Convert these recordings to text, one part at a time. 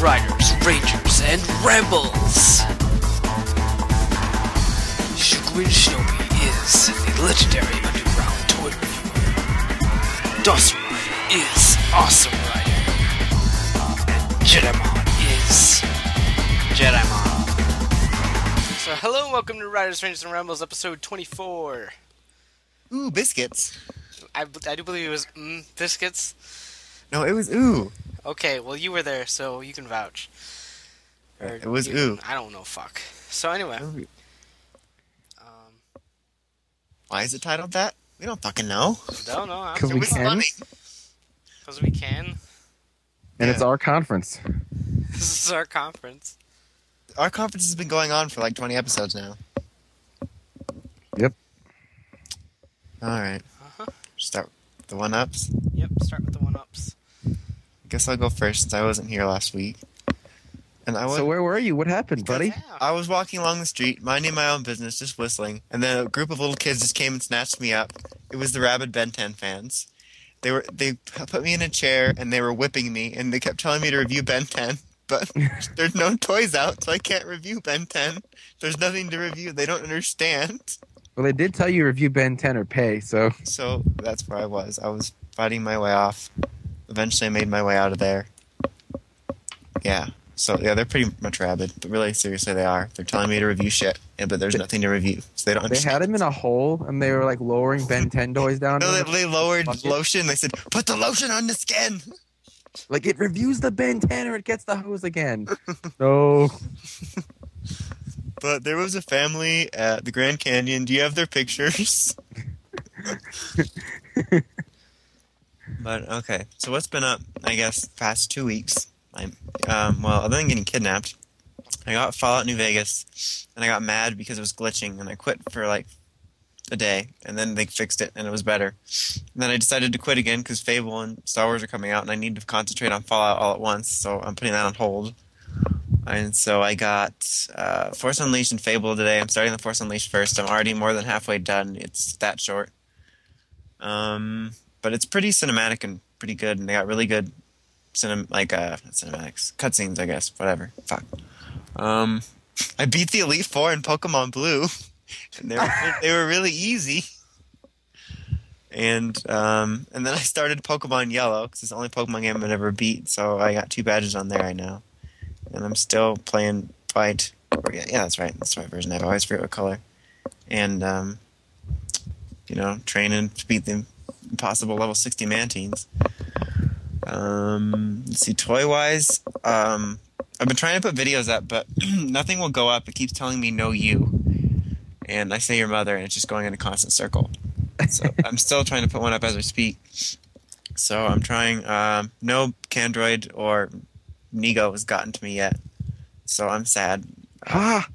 riders, rangers, and rebels. Shukwin Shinobi is a legendary underground toy reviewer. Rider is Awesome Rider. And Jedimon is Jedimon. So hello and welcome to Riders, Rangers, and Rebels episode 24. Ooh, biscuits. I, I do believe it was mm, biscuits. No, it was ooh. Okay, well you were there, so you can vouch. Or It was you- ooh. I don't know. Fuck. So anyway, um, Why is it titled that? We don't fucking know. don't know. Cause we can. Because we can. And it's our conference. This is our conference. Our conference has been going on for like 20 episodes now. Yep. All right. Uh-huh. Start with the one ups. Yep. Start with the one ups. I guess I'll go first since I wasn't here last week. And I was So where were you? What happened, buddy? I was walking along the street, minding my own business, just whistling, and then a group of little kids just came and snatched me up. It was the rabid Ben 10 fans. They were they put me in a chair and they were whipping me, and they kept telling me to review Ben 10, but there's no toys out, so I can't review Ben 10. There's nothing to review. They don't understand. Well, they did tell you review Ben 10 or pay, so So that's where I was. I was fighting my way off. Eventually, I made my way out of there. Yeah. So yeah, they're pretty much rabid, but really seriously, they are. They're telling me to review shit, yeah, but there's nothing to review, so they don't they understand. had him in a hole and they were like lowering Ben 10 toys down. No, they, they lowered Bucket? lotion. They said, "Put the lotion on the skin." Like it reviews the Ben 10 or it gets the hose again. no. But there was a family at the Grand Canyon. Do you have their pictures? but okay, so what's been up? I guess past two weeks. I um, well, other than getting kidnapped, I got Fallout New Vegas, and I got mad because it was glitching, and I quit for like a day, and then they fixed it, and it was better. And then I decided to quit again because Fable and Star Wars are coming out, and I need to concentrate on Fallout all at once, so I'm putting that on hold. And so I got uh, Force Unleashed and Fable today. I'm starting the Force Unleashed first. I'm already more than halfway done. It's that short. Um, but it's pretty cinematic and pretty good, and they got really good cinem like uh not cinematics cutscenes, I guess. Whatever. Fuck. Um, I beat the Elite Four in Pokemon Blue, and they were they were really easy. And um, and then I started Pokemon Yellow because it's the only Pokemon game I've ever beat. So I got two badges on there right now, and I'm still playing Fight. Yeah, yeah, that's right. That's right version. I always forget what color. And um, you know, training to beat the impossible level 60 Mantines. Um, let's see, toy wise, um, I've been trying to put videos up, but nothing will go up. It keeps telling me no you, and I say your mother, and it's just going in a constant circle. So I'm still trying to put one up as we speak. So I'm trying. Um, no Candroid or Nego has gotten to me yet, so I'm sad Ah,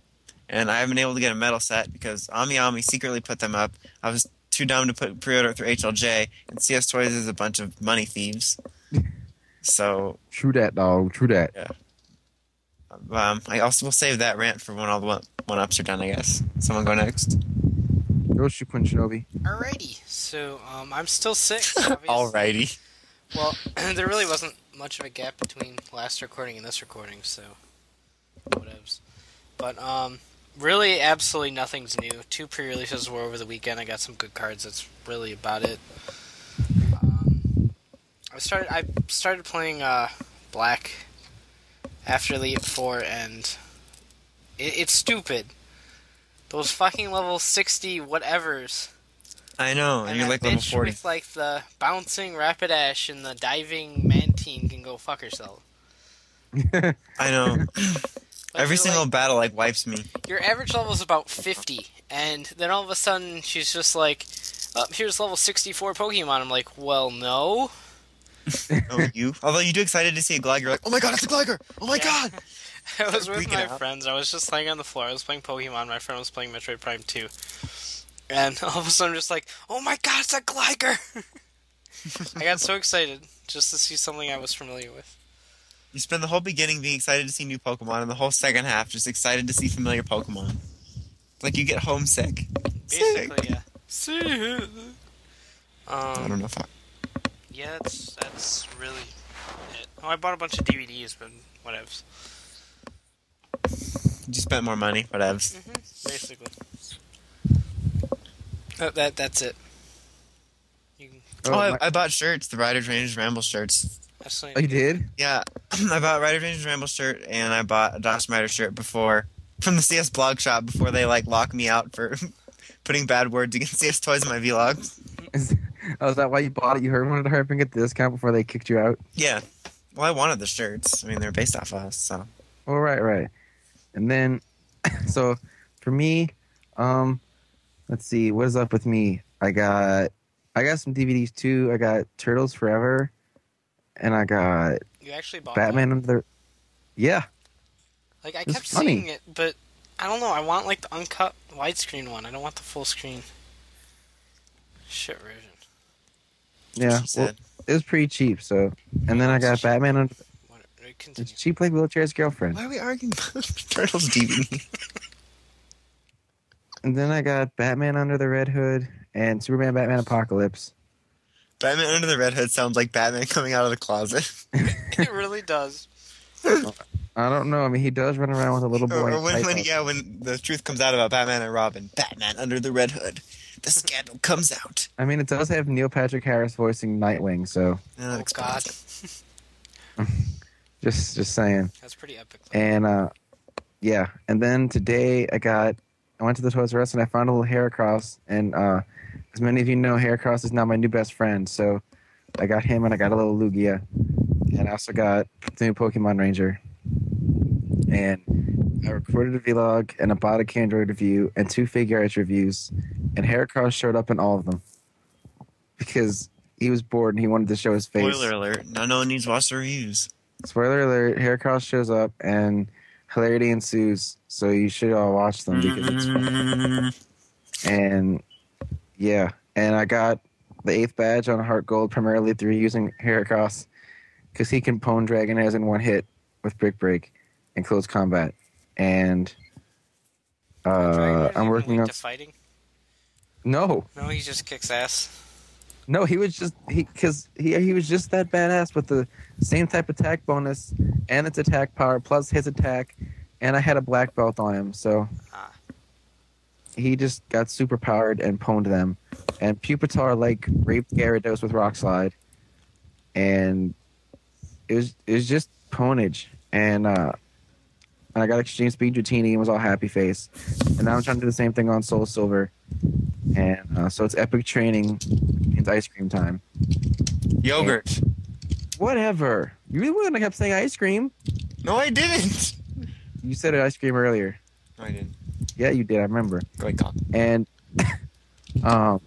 and I haven't been able to get a metal set because Ami Ami secretly put them up. I was too dumb to put pre-order through HLJ, and CS Toys is a bunch of money thieves. So true that, dog. True that. Yeah. um, I also will save that rant for when all the one, one ups are done. I guess. Someone go next. Go Shuquin Shinobi. Alrighty. So um, I'm still sick. Alrighty. Well, there really wasn't much of a gap between last recording and this recording, so whatevs. But um, really, absolutely nothing's new. Two pre-releases were over the weekend. I got some good cards. That's really about it. Um, I started. I started playing uh, Black after Elite Four, and it, it's stupid. Those fucking level sixty whatevers. I know, and, And you're that like level forty. with like the bouncing Rapidash and the diving Mantine can go fuck herself. I know. Like, Every single like- battle like wipes me. your average level is about fifty, and then all of a sudden she's just like, oh, "Here's level sixty-four Pokemon." I'm like, "Well, no." Oh, you. Although you do excited to see a Gligar, you're like, oh my god, it's a Gligar! Oh my Yeah. god! I was with my out. friends. I was just laying on the floor. I was playing Pokemon. My friend was playing Metroid Prime Two, and all of a sudden, I'm just like, "Oh my god, it's a Gligar!" I got so excited just to see something I was familiar with. You spend the whole beginning being excited to see new Pokemon, and the whole second half just excited to see familiar Pokemon. It's like you get homesick. Sick. Basically, yeah. See. I Um, don't know if I. yeah, that's that's really it. Oh, I bought a bunch of DVDs, but whatevs. You spent more money, whatevs. Mm-hmm. Basically. Oh, that that's it. You can, Oh, Oh, I, my- I bought shirts, the Riders Rangers Ramble shirts. That's Oh, you did? Yeah, I bought Rider Rangers Ramble shirt, and I bought a Dawson Rider shirt before from the CS blog shop before they like lock me out for putting bad words against CS Toys in my vlogs. Is, oh, is that why you bought it? You heard wanted to hurry up and get the discount before they kicked you out? Yeah, well, I wanted the shirts. I mean, they're based off us, so Oh, right, right. And then, so for me, um, let's see, what is up with me? I got, I got some DVDs too. I got Turtles Forever, and I got You actually bought Batman That? under. Yeah, Like I It's kept funny. seeing it, but I don't know. I want like the uncut widescreen one. I don't want the full screen. Shit version. yeah. She Well, it was pretty cheap. So, and then I got Batman under. What, continue. It's cheap like wheelchair's girlfriend. Why are we arguing about Turtles DVD? And then I got Batman under the Red Hood and Superman Batman Apocalypse. Batman Under the Red Hood sounds like Batman coming out of the closet. it really does. I don't know. I mean, he does run around with a little boy. or, when, when, yeah, when the truth comes out about Batman and Robin. Batman Under the Red Hood. The scandal comes out. I mean, it does have Neil Patrick Harris voicing Nightwing, so And that Oh God, just just saying. that's pretty epic. Though. And uh, yeah. And then today I got I went to the Toys R Us and I found a little Heracross. And uh, as many of you know, Heracross is now my new best friend. So I got him and I got a little Lugia, and I also got the new Pokemon Ranger. And I recorded a vlog and I bought a Candroid review and two Figuarts reviews, and Heracross showed up in all of them because he was bored and he wanted to show his face. Spoiler alert. Now no one needs to watch the reviews. Spoiler alert: Heracross shows up and hilarity ensues. So you should all watch them because it's fun. And yeah, and I got the eighth badge on Heart Gold primarily through using Heracross because he can Pwn Dragon as in one hit with Brick Break and close combat. And uh, I'm working on fighting. no, No, he just kicks ass. No. He was just he because he he was just that badass with the same type of attack bonus and its attack power plus his attack, and I had a black belt on him, so Ah. he just got super powered and pwned them. And Pupitar like raped Gyarados with Rock Slide, and it was it was just pwnage. And uh, and I got Extreme Speed Dratini and was all happy face. And now I'm trying to do the same thing on Soul Silver, and uh, so it's epic training. It's ice cream time. Yogurt. Whatever. You really wouldn't have kept saying ice cream. No, I didn't. You said ice cream earlier. No, I didn't. Yeah, you did. I remember. Go ahead, Colin. and um,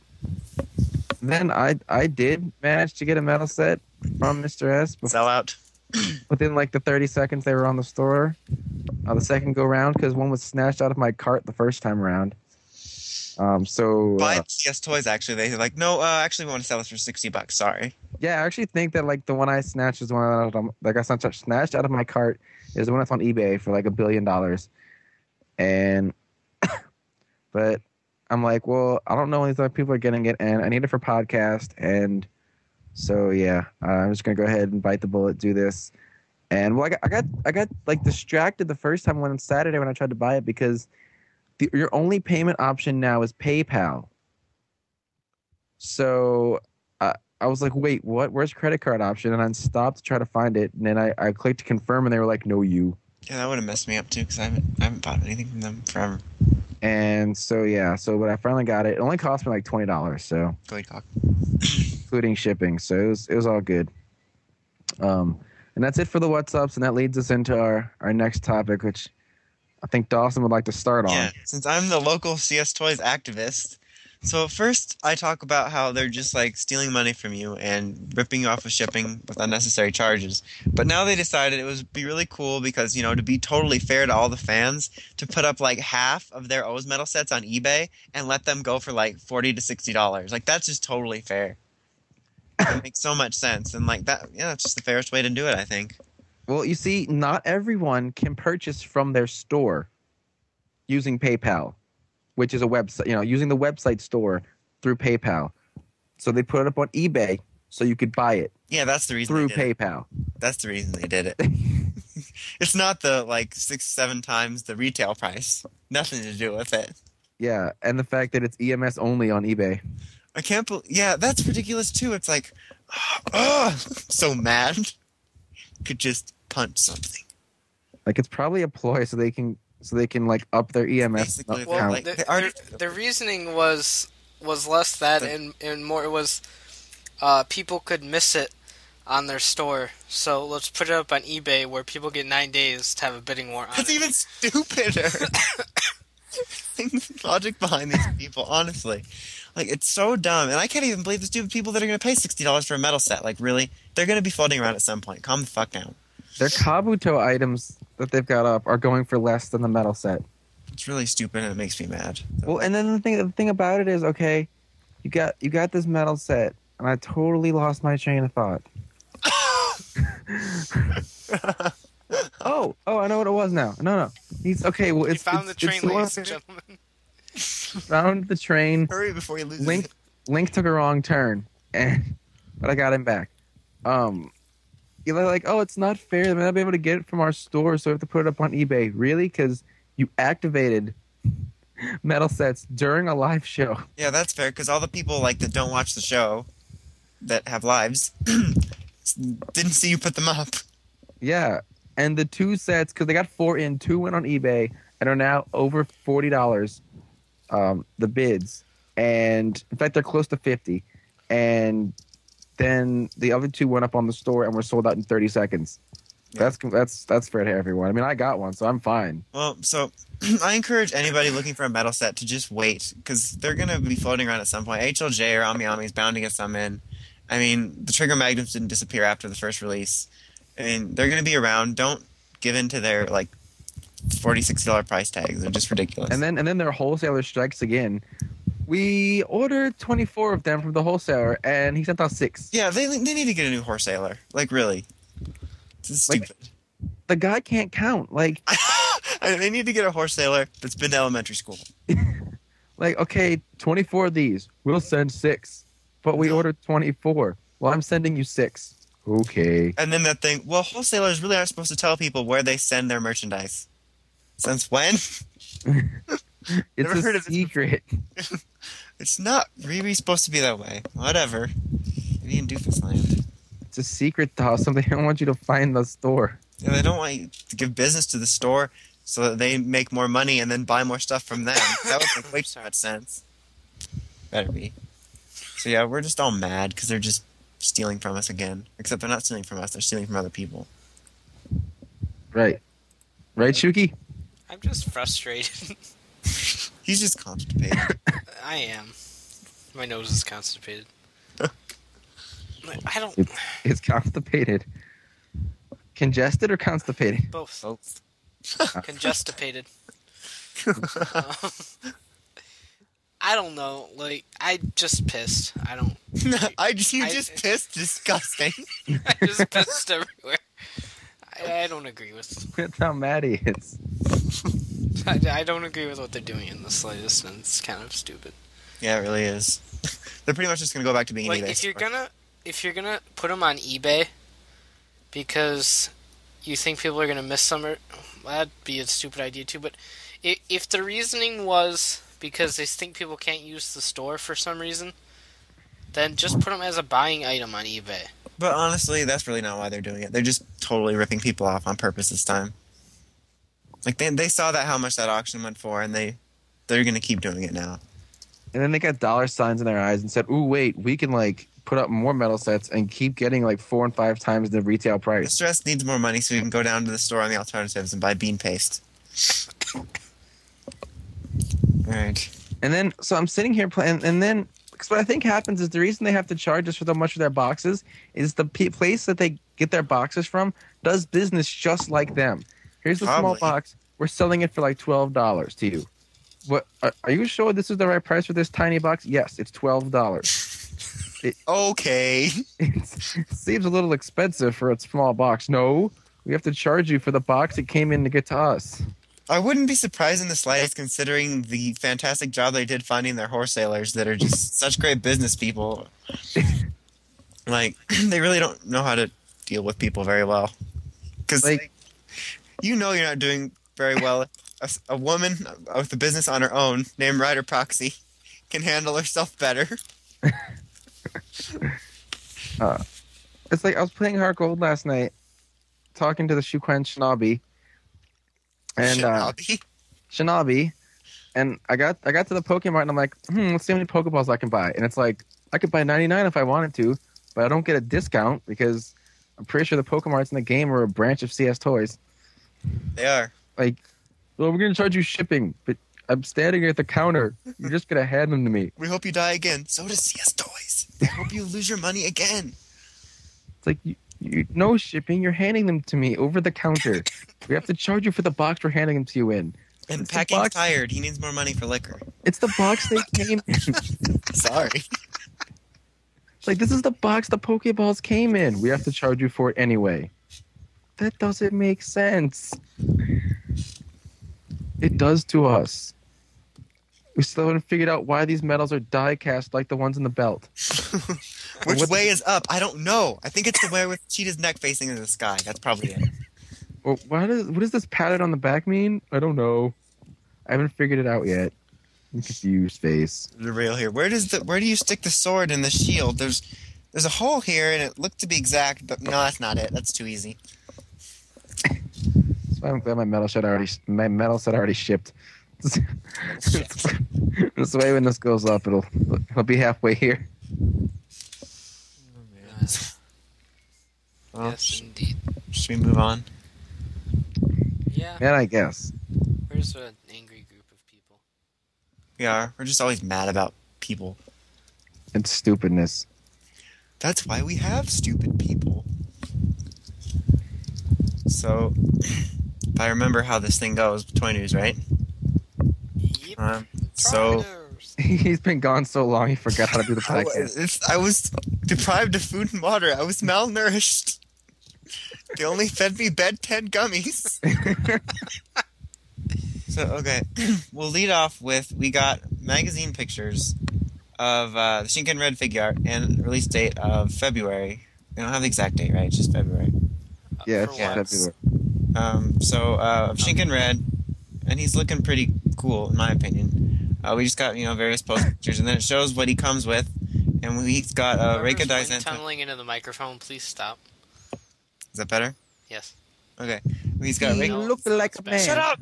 then I I did manage to get a metal set from Mr. S bef- Sell out. within like the 30 seconds they were on the store. Uh, the second go round because one was snatched out of my cart the first time around. Um, so Buy uh, CS Toys, actually. They're like, no, uh, actually, we want to sell this for 60 bucks. Sorry. yeah, I actually think that like the one I snatched is one that, that got snatched snatched out of my cart is the one that's on eBay for like a billion dollars, and but I'm like, well, I don't know when these other people are getting it, and I need it for podcast, and so yeah, uh, I'm just gonna go ahead and bite the bullet, do this, and well, I got, I got, I got like distracted the first time when on Saturday when I tried to buy it because the, your only payment option now is PayPal. So uh, I was like, wait, what? Where's credit card option? And I stopped to try to find it, and then I, I clicked confirm, and they were like, no, you. Yeah, that would have messed me up, too, because I haven't, I haven't bought anything from them forever. And so yeah, so but I finally got it. It only cost me like twenty dollars, so Go ahead, Cock. including shipping. So it was it was all good. Um, and that's it for the what's ups, and that leads us into our our next topic, which I think Dawson would like to start on. Since I'm the local CS Toys activist. So first, I talk about how they're just like stealing money from you and ripping you off with shipping with unnecessary charges. But now they decided it would be really cool because you know to be totally fair to all the fans to put up like half of their O's metal sets on eBay and let them go for like forty to sixty dollars. Like that's just totally fair. It makes so much sense, and like that, yeah, that's just the fairest way to do it. I think. Well, you see, not everyone can purchase from their store using PayPal, which is a website, you know, using the website store through PayPal. So they put it up on eBay so you could buy it Yeah, that's the reason through they did it. PayPal. That's the reason they did it. it's not the like six, seven times the retail price. Nothing to do with it. Yeah, and the fact that it's EMS only on eBay. I can't believe. Yeah, that's ridiculous too. It's like, oh, so mad. Could just punch something. Like it's probably a ploy so they can so they can like up their EMS Basically. Well, like, the, they the, the reasoning was was less that and and more it was uh, people could miss it on their store. So let's put it up on eBay where people get nine days to have a bidding war on That's it. even stupider. Logic behind these people, honestly. Like, it's so dumb. And I can't even believe the stupid people that are going to pay $60 for a metal set. Like, really? They're going to be floating around at some point. Calm the fuck down. Their Kabuto items that they've got up are going for less than the metal set. It's really stupid and it makes me mad. Well, and then the thing the thing about it is, okay, you got you got this metal set, and I totally lost my train of thought. Oh, oh, I know what it was now. No, no, he's okay. Well, You it's found the it's, train, it's the one- ladies and gentlemen. found the train. Hurry before you lose Link it. Link took a wrong turn, and but I got him back. Um, you're like, oh, it's not fair. They may not be able to get it from our store, so we have to put it up on eBay. Really? Because you activated metal sets during a live show. Yeah, that's fair, because all the people, like, that don't watch the show, that have lives, didn't see you put them up. Yeah, and the two sets because they got four in, two went on eBay and are now over forty dollars. Um, the bids, and in fact, they're close to fifty. And then the other two went up on the store and were sold out in thirty seconds. Yeah. That's that's that's fair to everyone. I mean, I got one, so I'm fine. Well, so I encourage anybody looking for a metal set to just wait because they're gonna be floating around at some point. HLJ or Ami Ami is bound to get some in. I mean, the Trigger Magnums didn't disappear after the first release. I mean, they're gonna be around. Don't give in to their like forty six dollar price tags. They're just ridiculous. And then and then their wholesaler strikes again. We ordered twenty four of them from the wholesaler, and he sent out six. yeah, they they need to get a new wholesaler. Like really, this is Like- stupid. The guy can't count. Like they need to get a wholesaler that's been to elementary school. like okay, twenty four of these. We'll send six, but we ordered twenty four. Well, I'm sending you six. Okay. And then that thing, well, wholesalers really aren't supposed to tell people where they send their merchandise. Since when? It's Never heard a of this secret. It's not really supposed to be that way. Whatever. Maybe in Doofus Land. It's a secret though. Something I don't want you to find the store. Yeah, they don't want you to give business to the store so that they make more money and then buy more stuff from them. That would make way too much sense. Better be. So yeah, we're just all mad because they're just stealing from us again. Except they're not stealing from us; they're stealing from other people. Right. Right, Shuki? I'm just frustrated. He's just constipated. I am. My nose is constipated. I don't. It's it's constipated. Congested or constipated? Both. Both. Conjustipated. Um, I don't know. Like, I just pissed. I don't. I just you I- just pissed. Disgusting. I just pissed everywhere. I, I don't agree with. That's how mad he is. I, I don't agree with what they're doing in the slightest, and it's kind of stupid. yeah, it really is. they're pretty much just gonna go back to being Like, eBay if you're gonna if you're gonna put them on eBay because you think people are gonna miss some, or, that'd be a stupid idea too. But if, if the reasoning was because they think people can't use the store for some reason, then just put them as a buying item on eBay. But honestly, that's really not why they're doing it. They're just totally ripping people off on purpose this time. Like they they saw that how much that auction went for, and they they're gonna keep doing it now. And then they got dollar signs in their eyes and said, "Ooh, wait, we can like put up more metal sets and keep getting like four and five times the retail The price." stress needs more money, so we can go down to the store on the alternatives and buy bean paste. All right. And then, so I'm sitting here playing, and then, because what I think happens is the reason they have to charge us for so much for their boxes is the p- place that they get their boxes from does business just like them. Here's the small box. We're selling it for like twelve dollars to you. What? Are, are you sure this is the right price for this tiny box? Yes, it's twelve dollars. Okay. it seems a little expensive for a small box. No, we have to charge you for the box it came in to get to us. I wouldn't be surprised in the slightest, considering the fantastic job they did finding their wholesalers that are just such great business people. like they really don't know how to deal with people very well. Because Like- you know you're not doing very well. A, a woman with a business on her own named Ryder Proxy can handle herself better. It's like I was playing Heart Gold last night, talking to the Shuquan Shinobi, and uh, Shinobi. Shinobi, and I got I got to the Pokemon and I'm like, hmm, let's see how many Pokeballs I can buy. And it's like I could buy 99 if I wanted to, but I don't get a discount because I'm pretty sure the Pokemarts in the game are a branch of CS Toys. They are. Like, well, we're gonna charge you shipping, but I'm standing at the counter. You're just gonna hand them to me. We hope you die again. So does CS Toys. They hope you lose your money again. It's like you, you no shipping. You're handing them to me over the counter. we have to charge you for the box we're handing them to you in. And It's Packing's box. tired. He needs more money for liquor. It's the box they came in. Sorry. It's like this is the box the Pokeballs came in. We have to charge you for it anyway. That doesn't make sense. It does to us. We still haven't figured out why these medals are die cast like the ones in the belt. Which way is up? I don't know. I think it's the way with Cheetah's neck facing into the sky. That's probably it. Well, why does what does this pattern on the back mean? I don't know. I haven't figured it out yet. I'm confused, face. The real here. Where does the where do you stick the sword in the shield? There's there's a hole here, and it looked to be exact, but no, that's not it. That's too easy. That's why I'm glad my metal set already my metal set already shipped. this way, when this goes up, it'll it'll be halfway here. Uh, Well, yes, indeed. should we move on? Yeah, Man, I guess. We're just an angry group of people? We are. We're just always mad about people. It's stupidness. That's why we have stupid people. So, if I remember how this thing goes, toy news, right? Yep. Um, so He's been gone so long, he forgot how to do the I podcast. was, it's, I was deprived of food and water. I was malnourished. They only fed me Ben ten gummies. so okay, we'll lead off with we got magazine pictures of uh, the Shinken Red figure art and release date of February. We don't have the exact date, right? It's just February. Uh, yeah, it's yeah. February. Um, so uh, of Shinken Red, and he's looking pretty cool in my opinion. Uh, we just got you know various post pictures, and then it shows what he comes with, and he's got uh, Reika Whoever's wind tunneling into the microphone, please stop. Is that better? Yes. Okay. He's got He Reika. No, looked like a man. Shut up!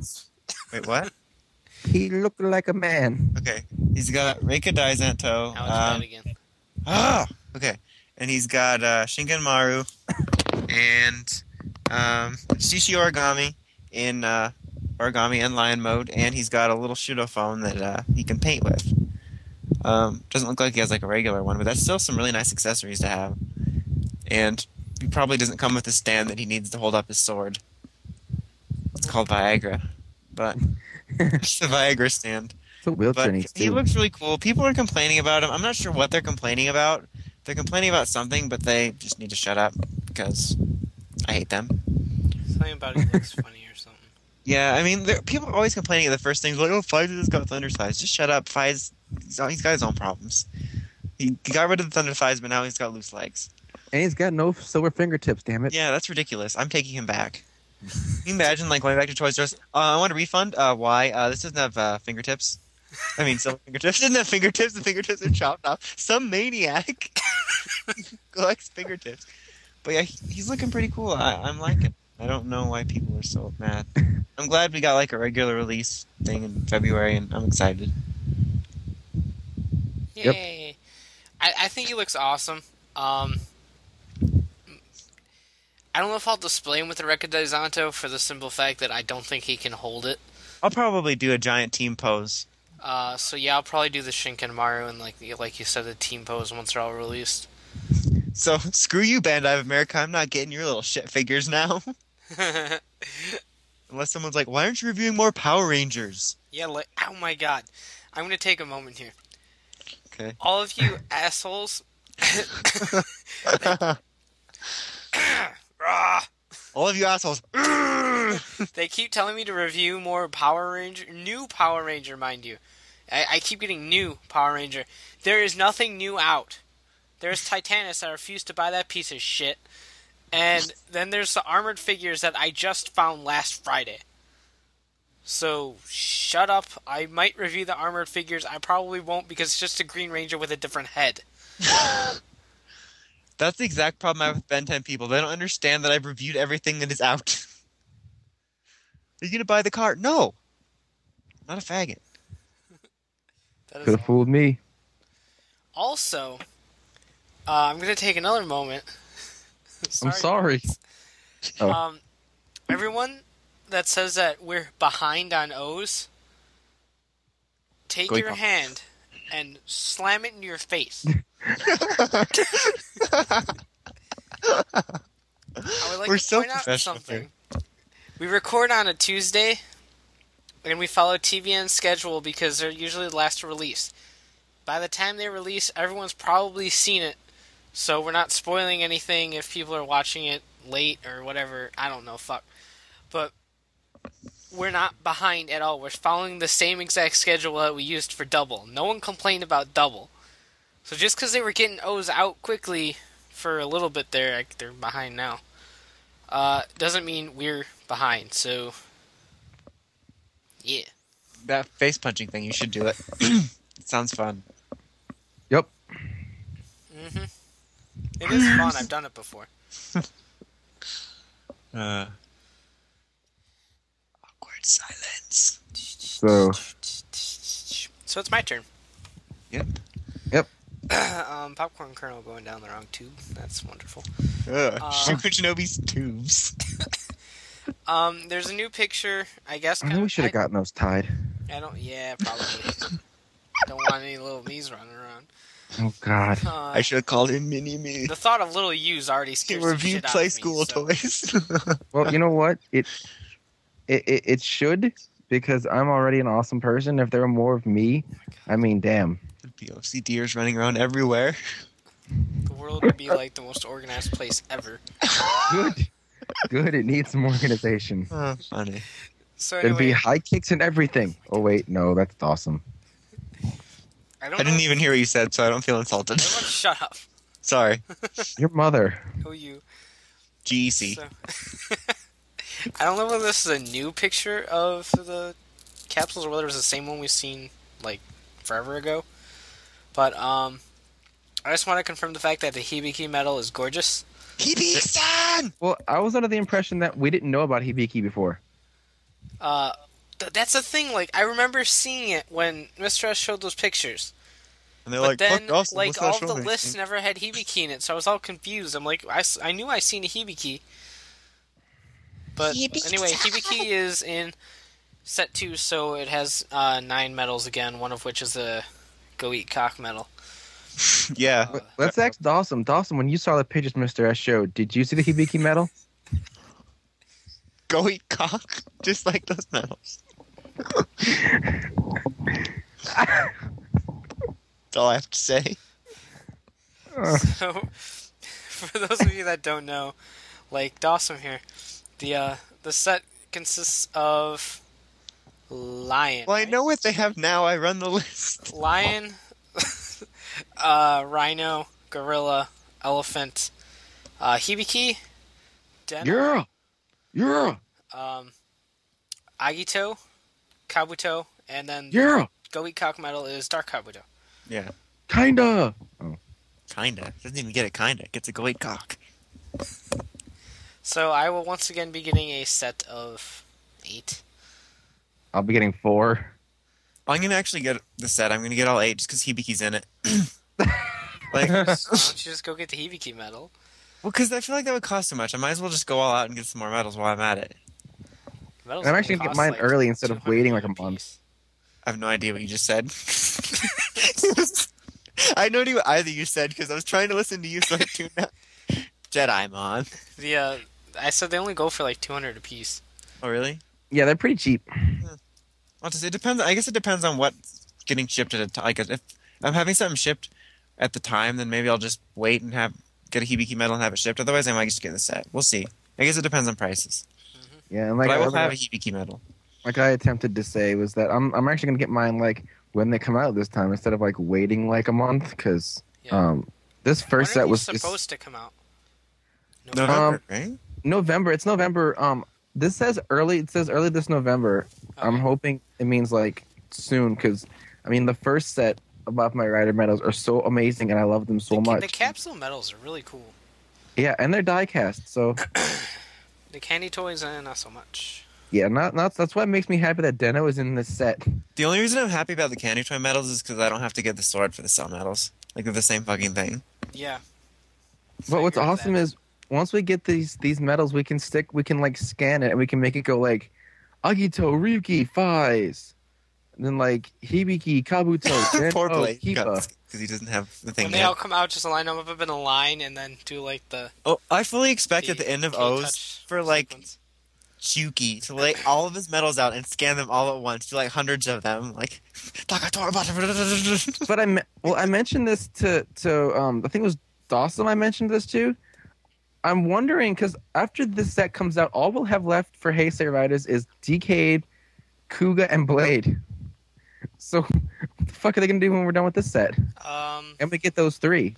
Wait, what? He looked like a man. Okay. He's got Rekka Daizanto. Now it's Um, bad again. ah! Okay. And he's got uh, Shinken Maru and um, Shishi Origami in uh, Origami and Lion mode, and he's got a little Shodophone that uh, he can paint with. Um, doesn't look like he has like a regular one, but that's still some really nice accessories to have. And he probably doesn't come with a stand that he needs to hold up his sword. It's called Viagra, but it's the Viagra stand. It's a wheelchair But he looks really cool. People are complaining about him. I'm not sure what they're complaining about. They're complaining about something, but they just need to shut up because I hate them. Something about it looks funny or something. Yeah, I mean, there- people are always complaining at the first thing, like, "Oh, Faiz has got thunder thighs." Just shut up, Faiz. He's, he's got his own problems. He he got rid of the thunder thighs, but now he's got loose legs. and he's got no silver fingertips, damn it. Yeah, that's ridiculous. I'm taking him back. Can you imagine, like, going back to Toys R Us? Uh, I want a refund. Uh, why? Uh, this doesn't have uh, fingertips. I mean, silver fingertips. Doesn't have fingertips. The fingertips are chopped off. Some maniac collects fingertips. But yeah, he- he's looking pretty cool. I, I'm liking. it. I don't know why people are so mad. I'm glad we got like a regular release thing in February, and I'm excited. Yep. Yay! I, I think he looks awesome. Um, I don't know if I'll display him with the Rekka Daizanto for the simple fact that I don't think he can hold it. I'll probably do a giant team pose. Uh, so yeah, I'll probably do the Shinken Maru and like like you said, the team pose once they're all released. So screw you, Bandai of America. I'm not getting your little shit figures now. Unless someone's like, why aren't you reviewing more Power Rangers? yeah, like oh my god, I'm gonna take a moment here. Okay. All of you assholes. All of you assholes. They keep telling me to review more Power Ranger, new Power Ranger, mind you. I, I keep getting new Power Ranger. There is nothing new out. There's Titanus. I refuse to buy that piece of shit. And then there's the armored figures that I just found last Friday. So shut up. I might review the armored figures. I probably won't because it's just a Green Ranger with a different head. That's the exact problem I have with Ben 10 people. They don't understand that I've reviewed everything that is out. Are you gonna buy the car? No. Not a faggot. That is Could have all. fooled me. Also, uh, I'm going to take another moment. I'm sorry. Oh. Um, everyone that says that we're behind on O's, take Go your hand and slam it in your face. I would like We're to so point out professional something. We record on a Tuesday, and we follow TVN schedule because they're usually the last to release. By the time they release, everyone's probably seen it, so we're not spoiling anything if people are watching it late or whatever. I don't know, fuck. But we're not behind at all. We're following the same exact schedule that we used for Double. No one complained about Double. So just because they were getting O's out quickly for a little bit there, like, they're behind now. Uh, doesn't mean we're behind. So, yeah. that face punching thing, you should do it. it sounds fun. Yep. hmm It is fun. I've done it before. Uh, awkward silence. So So it's my turn. Yep. Yep. um, popcorn kernel going down the wrong tube. That's wonderful. Ugh. Uh, Super Shinobi's tubes. Um, there's a new picture. I guess. I know we should have gotten those tied. I, I don't. Yeah, probably. don't want any little me's running around. Oh God. Uh, I should have called him Mini Me. the thought of little U's already He scares the reviewed shit Play of me, School so- toys. Well, you know what? It, it it it should because I'm already an awesome person. If there were more of me, I mean, damn. POC deers running around everywhere. The world would be like the most organized place ever. Good. Good. It needs some organization. Oh, funny. So There'd be high kicks and everything. Oh wait, no, that's awesome. I don't I didn't even hear what you said, so I don't feel insulted. Everyone shut up. Sorry. Your mother. Who you? GEC. So- I don't know whether this is a new picture of the capsules or whether it's the same one we've seen like forever ago. But um, I just want to confirm the fact that the Hibiki medal is gorgeous. Hibiki-san! Well, I was under the impression that we didn't know about Hibiki before. Uh, th- that's the thing. Like I remember seeing it when Mr. S showed those pictures, And they're but like, then fuck Austin, like what's all the showing? lists never had Hibiki in it, so I was all confused. I'm like, I, I knew I seen a Hibiki, but anyway, Hibiki is in set two, so it has uh, nine medals again. One of which is the Go Eat Cock medal. Yeah. But Let's ask Dawson. Dawson, when you saw the pictures Mr. S showed, did you see the Hibiki medal? Go eat cock. Just like those medals. That's all I have to say. So, for those of you that don't know, like Dawson here, the uh, the set consists of lion. Well, I right? know what they have now. I run the list. lion, uh, rhino, gorilla, elephant, uh, hibiki, den, yeah. Yeah. um, agito, kabuto, and then Yeah. Go Eat Cock Metal is Dark Kabuto. Yeah. Kinda. Oh. Kinda. Doesn't even get it kinda. Gets a go eat cock. So I will once again be getting a set of eight. I'll be getting four. I'm gonna actually get the set. I'm gonna get all eight just because Hibiki's in it. like, Why don't you just go get the Hibiki medal? well, because I feel like that would cost too much. I might as well just go all out and get some more medals while I'm at it. Medals I'm actually gonna get mine like, early instead of waiting like a apiece. month. I have no idea what you just said. I had no idea what either you said because I was trying to listen to you, so I tuned out. Jedi Mon. The uh, I said they only go for like two hundred apiece. Oh, really? Yeah, they're pretty cheap. Well, it depends. I guess it depends on what's getting shipped at a time. Like, if I'm having something shipped at the time, then maybe I'll just wait and have get a Hibiki medal and have it shipped. Otherwise, I might just get the set. We'll see. I guess it depends on prices. Yeah, and like but I will like, have a Hibiki medal. like I attempted to say was that I'm I'm actually gonna get mine like when they come out this time instead of like waiting like a month because Yeah. um this first are set these was just- supposed to come out. November. November, right? November. It's November. Um, this says early. It says early this November. I'm hoping it means like soon because I mean the first set of My Rider medals are so amazing and I love them so the, much. The capsule medals are really cool. yeah, and they're die cast. So The candy toys, eh, not so much. yeah, not not that's what makes me happy that Den-O is in this set. The only reason I'm happy about the candy toy medals is because I don't have to get the sword for the cell medals. Like they're the same fucking thing. Yeah. But I what's awesome that. is once we get these these medals, we can stick, we can like scan it, and we can make it go like Agito, Ryuki, Faiz, and then like Hibiki, Kabuto, Poor Den-O, Blake, Kiva. Because he doesn't have the thing when they yet. all come out, just line them up in a line and then do like the. Oh, I fully expect at the end of O's for like sequence. Chuki to lay all of his medals out and scan them all at once, do like hundreds of them, like. But I me- well, I mentioned this to to um, I think it was Dawson. I mentioned this to. I'm wondering because after this set comes out, all we'll have left for Heisei Riders is Decade, Kuuga, and Blade. So, what the fuck are they gonna do when we're done with this set? Um, And we get those three.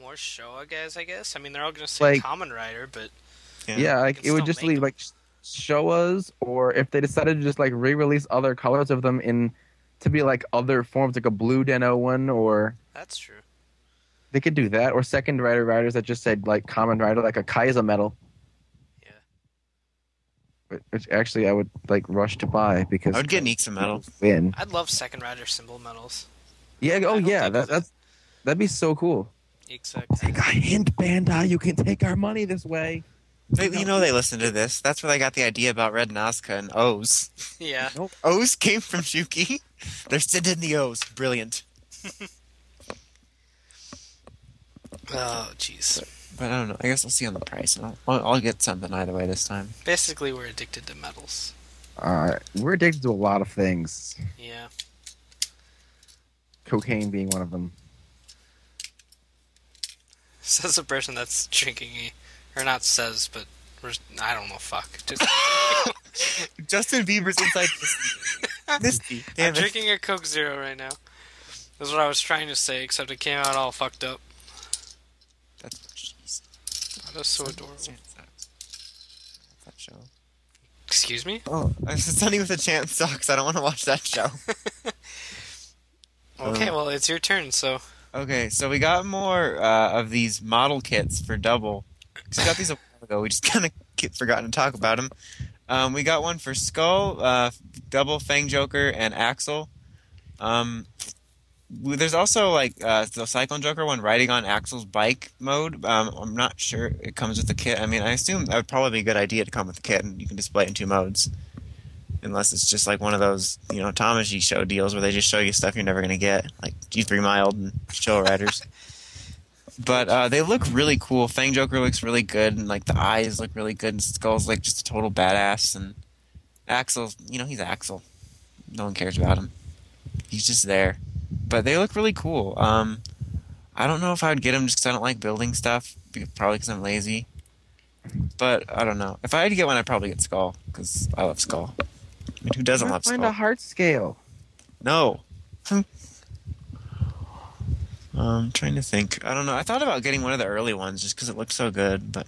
more Showa guys, I guess. I mean, they're all gonna say Like- Kamen Rider, but Yeah, like it would just make leave them. like show us, or if they decided to just like re-release other colors of them in to be like other forms, like a blue Den-O one, or that's true. they could do that, or second rider riders that just said like Kamen Rider, like a Kaixa medal. Yeah. Which- Which actually I would like rush to buy because I would get Neeks a medal. win. I'd love Second Rider symbol medals. Yeah. Oh yeah. That, of it. that's that'd be so cool. Exactly. Take a hint, Bandai. You can take our money this way. They, you know they listen to this. That's where they got the idea about Red Nazca and O's. Yeah. O's came from Shuki. They're sending the O's. Brilliant. Oh, jeez. But I don't know. I guess I'll see on the price. and I'll, I'll, I'll get something either way this time. Basically, we're addicted to metals. Uh, we're addicted to a lot of things. Yeah. Cocaine being one of them. Says the person that's drinking a, or not says, but we're, I don't know. Fuck. Just, Justin Bieber's inside Misty. Misty. I'm it. drinking a Coke Zero right now. That's what I was trying to say, except it came out all fucked up. That's jeez. That is so adorable. That show. Excuse me. Oh, Sunny with a Chance sucks. I don't want to watch that show. Okay, Uh. well, it's your turn. So Okay, so we got more uh, of these model kits for double. we got these a while ago. We just kind of forgotten to talk about them. Um, we got one for Skull, uh, double Fang Joker, and Axel. Um, w- there's also like uh, the Cyclone Joker one riding on Axel's bike mode. Um, I'm not sure it comes with the kit. I mean, I assume that would probably be a good idea to come with the kit, and you can display it in two modes. Unless it's just like one of those, you know, Tamashii show deals where they just show you stuff you're never going to get, like G3 Mild and Show Riders. but uh, they look really cool. Fang Joker looks really good, and like the eyes look really good, and Skull's like just a total badass. And Axel's, you know, he's Axel. No one cares about him. He's just there. But they look really cool. Um, I don't know if I would get them just because I don't like building stuff. be- Probably because I'm lazy. But I don't know. If I had to get one, I'd probably get Skull because I love Skull. I mean, who doesn't love Find Skull? a heart scale. No. I'm trying to think. I don't know. I thought about getting one of the early ones just because it looks so good, but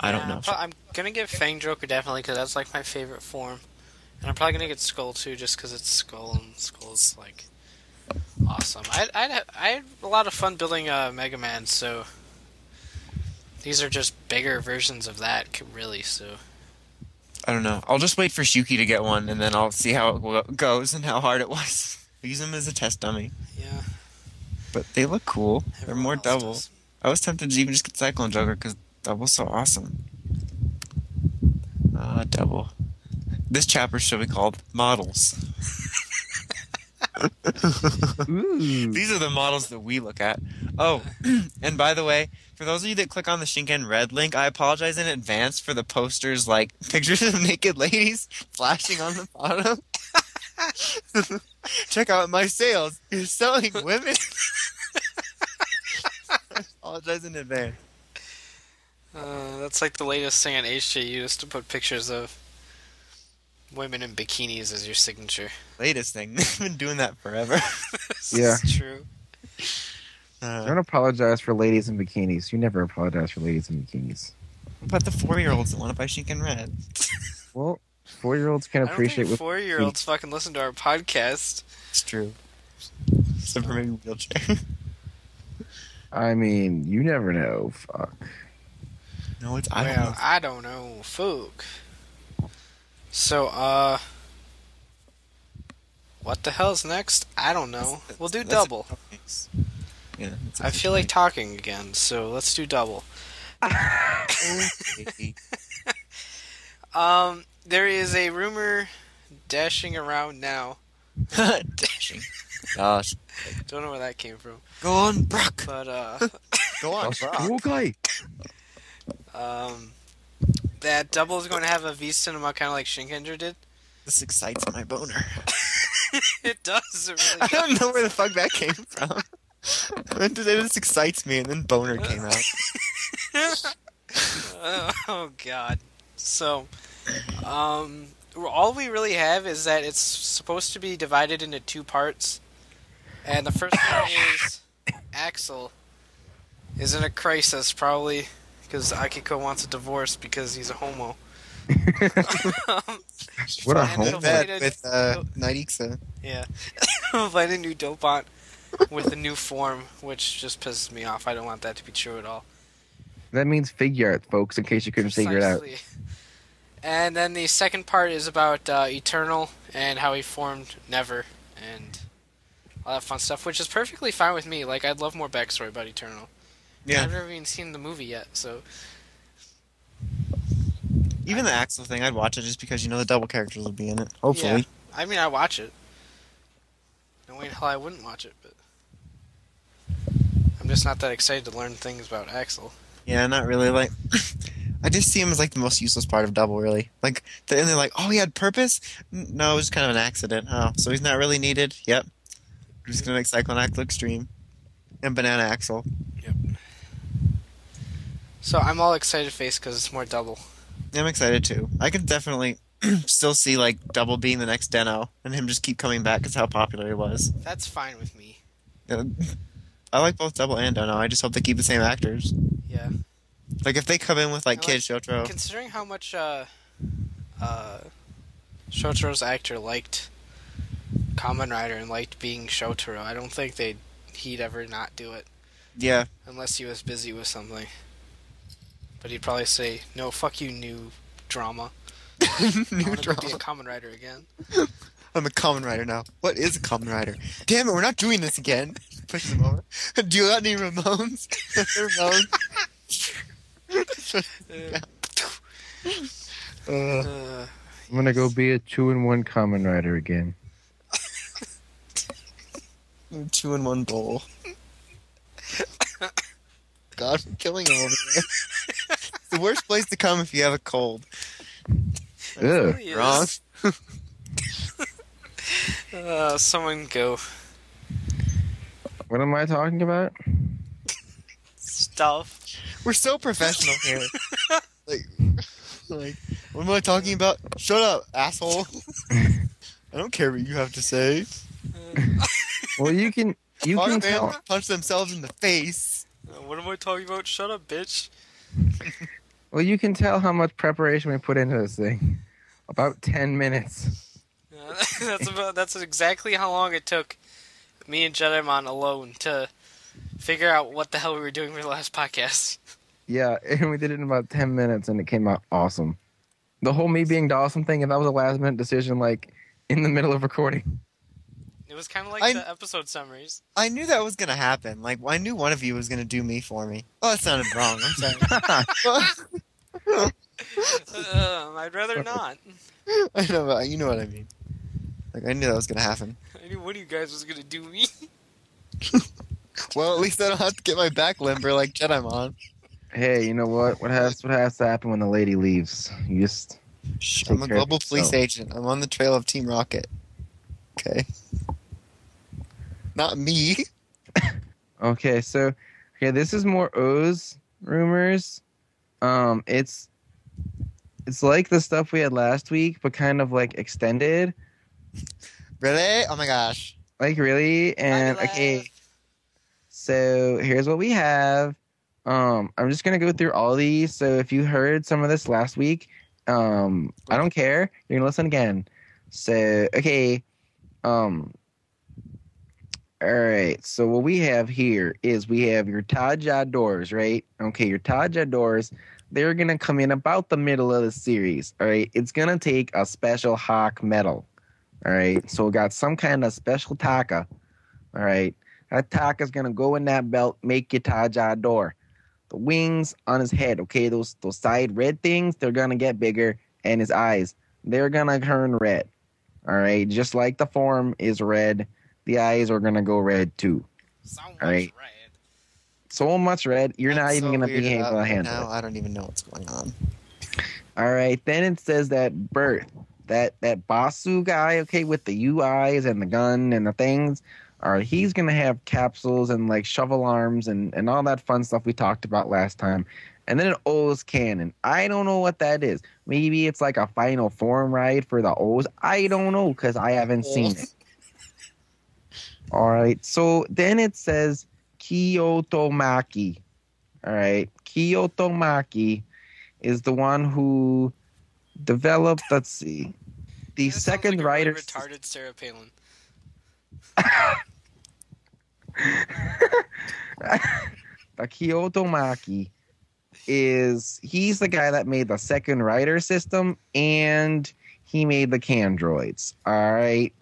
I don't know. I'm, I'm gonna get Fang Joker definitely because that's like my favorite form, and I'm probably gonna get Skull too just because it's Skull and Skull's like awesome. I I I had a lot of fun building uh, Mega Man, so these are just bigger versions of that, really. So I don't know. I'll just wait for Shuki to get one, and then I'll see how it goes and how hard it was. Use them as a test dummy. yeah, But they look cool. They're more double. does. I was tempted to even just get Cyclone Joker because double's so awesome. Ah, double. This chapter should be called Models. Ooh. These are the models that we look at. Oh, and by the way, for those of you that click on the Shinken Red link, I apologize in advance for the posters like pictures of naked ladies flashing on the bottom. Check out my sales. You're selling women. I apologize in advance. Uh, that's like the latest thing on HJU is to put pictures of women in bikinis as your signature. Latest thing. They've been doing that forever. This Yeah. is true. Uh, Don't apologize for ladies in bikinis. You never apologize for ladies in bikinis. But the four-year-olds that want to buy Shinken Red. Well, four year olds can I don't appreciate think four year olds fucking listen to our podcast. It's true. Except for maybe wheelchair. I mean, you never know. Fuck. no, it's I don't well, know. I don't know. Fuck. So, uh. What the hell's next? I don't know. We'll do double. Yeah. I feel like talking again, so let's do double. Um, there is a rumor dashing around now. Dashing. Gosh. Don't know where that came from, Go on, Brock. but uh, Go on, Brock. Okay. um, that double is going to have a V cinema kind of like Shinkenger did. This excites my boner. it does. It I don't does. know where the fuck that came from. I went to say this excites me, and then boner came out. oh, oh God. So, um, all we really have is that it's supposed to be divided into two parts, and the first one is Axel is in a crisis, probably because Akiko wants a divorce because he's a homo. Um, What a And home. it'll bed fight a- with uh, Nidixa. yeah, find a new Dopant with a new form, which just pisses me off. I don't want that to be true at all. That means Figuarts, folks. In case you couldn't figure it out. And then the second part is about uh, Eternal and how he formed Never and all that fun stuff, which is perfectly fine with me. Like, I'd love more backstory about Eternal. Yeah. I've never even seen the movie yet, so Even the Axel thing, I'd watch it just because you know the double characters will be in it. Hopefully. I mean, I watch it. No way in hell I wouldn't watch it, but I'm just not that excited to learn things about Axel. Yeah, not really. Like, I just see him as like the most useless part of Double, really. Like, and they're like, oh, he had purpose. No, it was kind of an accident. Oh, so he's not really needed. Yep. We're just gonna make Cyclone Axel extreme, and Banana Axel. So I'm all excited face because it's more double. I'm excited too. I can definitely still see like Double being the next Den-O, and him just keep coming back because how popular he was. That's fine with me. I like both Double and Den-O. I just hope they keep the same actors. Yeah. Like if they come in with like I Kid like- Shotaro, Considering how much uh, uh, Shotaro's actor liked Kamen Rider and liked being Shotaro, I don't think they'd he'd ever not do it yeah, unless he was busy with something. But he'd probably say, "No, fuck you, new drama. I new want to be drama. a Kamen Rider again." I'm a common rider now. What is a common rider? Damn it, we're not doing this again. Pushes him over. Do you got any Ramones? Ramones. uh, Uh, I'm gonna go be a two in one common rider again. two in one bowl. God, I'm killing him over there. It's the worst place to come if you have a cold. Ugh. really Wrong. Uh, someone go What am I talking about? stuff. We're so professional here. like, like, what am I talking about? Shut up, asshole. I don't care what you have to say. Well, you can you Our can fans tell. punch themselves in the face. Uh, what am I talking about? Shut up, bitch. Well, you can tell how much preparation we put into this thing. About ten minutes. That's about that's exactly how long it took me and Jedimon alone to figure out what the hell we were doing for the last podcast. Yeah, and we did it in about ten minutes, and it came out awesome. The whole me being Dawson thing, if that was a last minute decision, like in the middle of recording. It was kind of like I- the episode summaries. I knew that was gonna happen. Like, I knew one of you was gonna do me for me. Oh, that sounded wrong. I'm sorry. Um, I'd rather not. I know, but you know what I mean. Like, I knew that was gonna happen. I knew one of you guys was gonna do me. Well, at least I don't have to get my back limber like Jedimon. hey, you know what? What has what has to happen when the lady leaves? You just Shh, I'm a global police yourself. agent. I'm on the trail of Team Rocket. Okay. Not me. okay. So, okay, this is more O's rumors. Um, it's it's like the stuff we had last week, but kind of like extended. Really? Oh my gosh. Like really, and okay. So here's what we have. Um, I'm just gonna go through all these. So if you heard some of this last week, um, I don't care. You're gonna listen again. So okay, um, all right. So what we have here is we have your Tajadors, right? Okay, your Tajadors. They're gonna come in about the middle of the series. All right, it's gonna take a special hawk medal. All right, so we got some kind of special taka. All right, that taka's gonna go in that belt, make your Tajador. The wings on his head, okay, those those side red things, they're gonna get bigger, and his eyes, they're gonna turn red. All right, just like the form is red, the eyes are gonna go red too. So much Alright. red. So much red, you're not even so gonna be able to uh, handle now. it. I don't even know what's going on. All right, then it says that birth, that that Basu guy, okay, with the UIs and the gun and the things, all right, he's gonna have capsules and like shovel arms and and all that fun stuff we talked about last time. And then an O's cannon. I don't know what that is. Maybe it's like a final form ride for the O's. I don't know because I haven't seen it. All right. So then it says Kiyoto Maki. All right. Kiyoto Maki is the one who developed, let's see, the sounds second like writer. Really retarded Sarah Palin. the Kyoto Maki is he's the guy that made the second writer system and he made the Candroids. All right.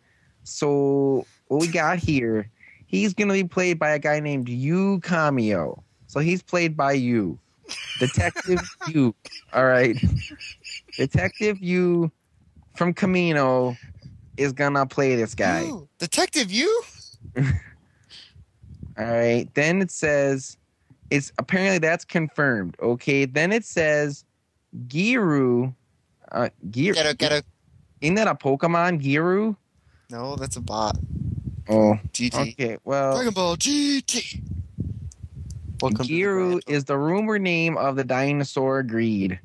So what we got here, he's gonna be played by a guy named Yu Kamio. So he's played by you. Detective Yu. All right. Detective Yu from Camino is gonna play this guy. Detective, you? All right. Then it says it's apparently that's confirmed. Okay. Then it says Giru. Uh, Giru. Get a, get a. Isn't that a Pokemon, Giru? No, that's a bot. Oh. GT. Okay. Well, Dragon Ball GT. Welcome to Giru is the rumor name of the dinosaur Greed,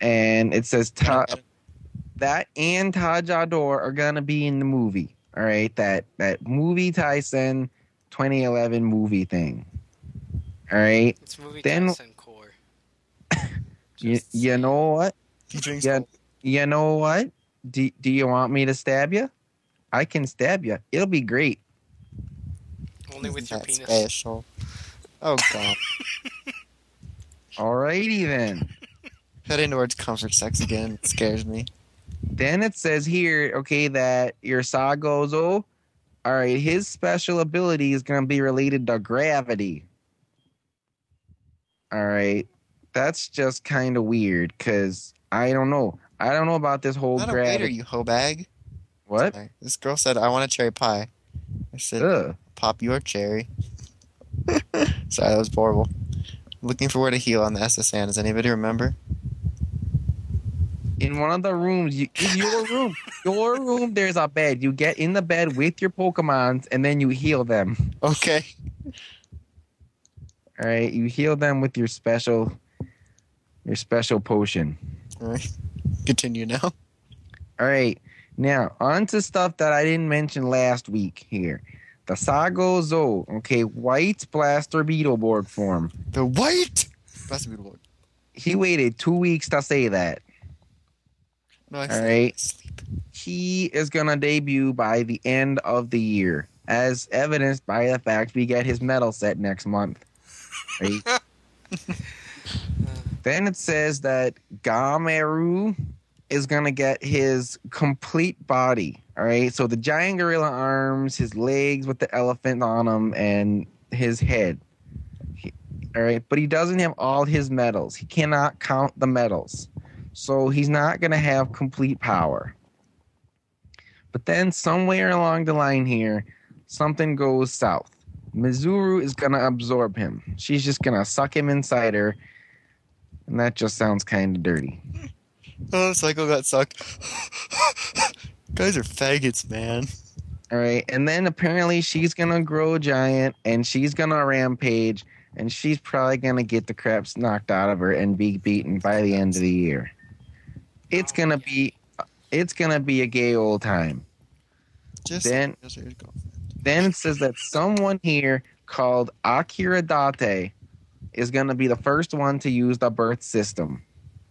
and it says ta- that and Tajador are gonna be in the movie. All right. That that movie Taisen 2011 movie thing. All right. It's movie Then- Taisen core. You, you know what? He drinks. Yeah. You know what? Do, do you want me to stab you? I can stab you. It'll be great. Only with your That penis. Special. Oh god. Alrighty then. Heading towards comfort sex again it scares me. then it says here, okay, that your Sagozo, oh, all right, his special ability is going to be related to gravity. All right. That's just kind of weird because I don't know. I don't know about this whole Not a waiter, gravity. you hoe bag. What? Sorry. This girl said, "I want a cherry pie." I said, Ugh. "Pop your cherry." Sorry, that was horrible. Looking for where to heal on the SSN. Does anybody remember? In one of the rooms, you, in your room, your room, there's a bed. You get in the bed with your Pokemons and then you heal them. Okay. All right, you heal them with your special, your special potion. All right. Continue now. All right, now on to stuff that I didn't mention last week here. The Sagozo, okay, White Blaster Beetleborg form. The white. Beautiful. word. He waited two weeks to say that. No, I All sleep. right. Sleep. He is gonna debut by the end of the year, as evidenced by the fact we get his medal set next month. Right? then it says that Gameru is gonna get his complete body. All right, so the giant gorilla arms, his legs with the elephant on them, and his head. He- all right, but he doesn't have all his medals. He cannot count the medals, so he's not gonna have complete power. But then somewhere along the line here, something goes south. Mizuru is gonna absorb him. She's just gonna suck him inside her, and that just sounds kind of dirty. Oh, Psycho got sucked. Guys are faggots, man. All right, and then apparently she's gonna grow giant, and she's gonna rampage, and she's probably gonna get the craps knocked out of her and be beaten by the end of the year. It's gonna be, it's gonna be a gay old time. Just Then- Then it says that someone here called Akira Date is going to be the first one to use the birth system.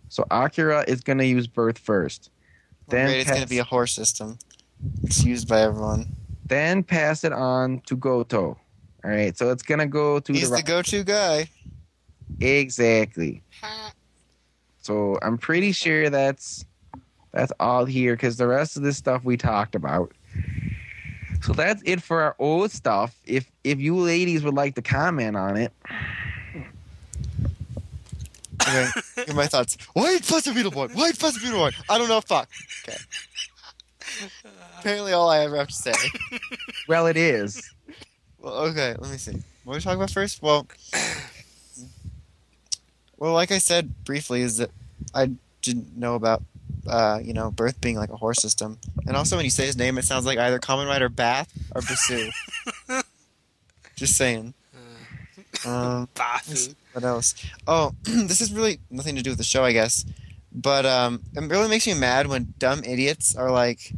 So Akira is going to use birth first. Then Then it's going to be a horse system. It's used by everyone. Then pass it on to Goto. All right, so it's going to go to He's the the go-to guy. exactly. So I'm pretty sure that's that's all here because the rest of this stuff we talked about. So that's it for our old stuff. If if you ladies would like to comment on it, Okay, here are my thoughts. White Fuzzy Beetleborg. White Fuzzy Beetleborg. I don't know. Fuck. Okay. Apparently, all I ever have to say. well, it is. Well, okay, let me see. What are we talking about first? Well, well, like I said briefly, is that I didn't know about, uh, you know, birth being like a horse system, and also when you say his name, it sounds like either Common Rider Bath or Basu. Just saying. Um, Bafu. What else? Oh, this is really nothing to do with the show, I guess. But um, it really makes me mad when dumb idiots are like,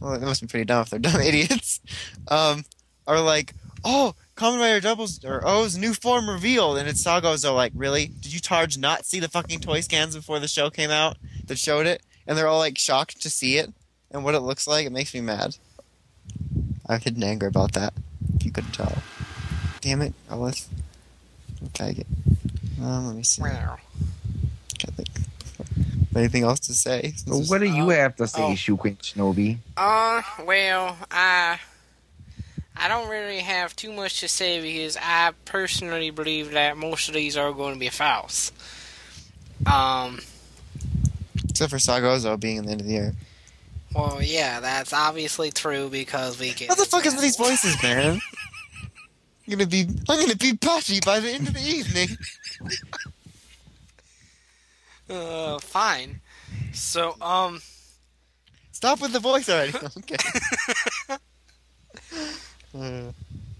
well, they must be pretty dumb if they're dumb idiots. Um, are like, oh, Kamen Rider Doubles or O's new form revealed, and it's Sagozo. Like, really? Did you charge not see the fucking toy scans before the show came out that showed it? And they're all like shocked to see it and what it looks like. It makes me mad. I have hidden anger about that. If you couldn't tell. Damn it, Ellis. It. Um, let me see. Meow. Can't think. Anything else to say? So what do you have to say, Oh. Shukin Shinobi? Uh, well, I I don't really have too much to say because I personally believe that most of these are going to be false. Um, Except for Sagozo being in the end of the year. well, yeah, that's obviously true because we get. What the fuck is with these voices, man? I'm gonna be I'm gonna be patchy by the end of the evening. Uh, fine. So, um, Stop with the voice already. okay. Uh,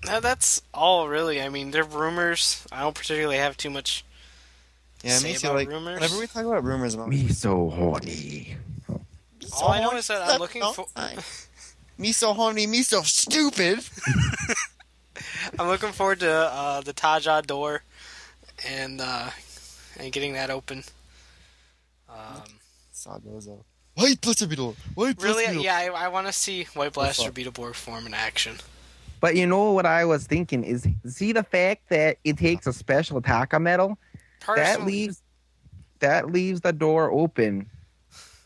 that- that's all really. I mean, they're rumors. I don't particularly have too much. yeah, Say me too. about Like rumors? whenever we talk about rumors, I'm Me so horny. All I know is that I'm looking for. Me so horny, me so stupid. I'm looking forward to uh, the Tajador, and uh, and getting that open. Um, Sagozo. White Blister Beetle. White Blister really, Beetle. yeah, I, I want to see White Blaster fuck? Beetleborg form in action. But you know what I was thinking is see the fact that it takes a special Taka metal that leaves that leaves the door open,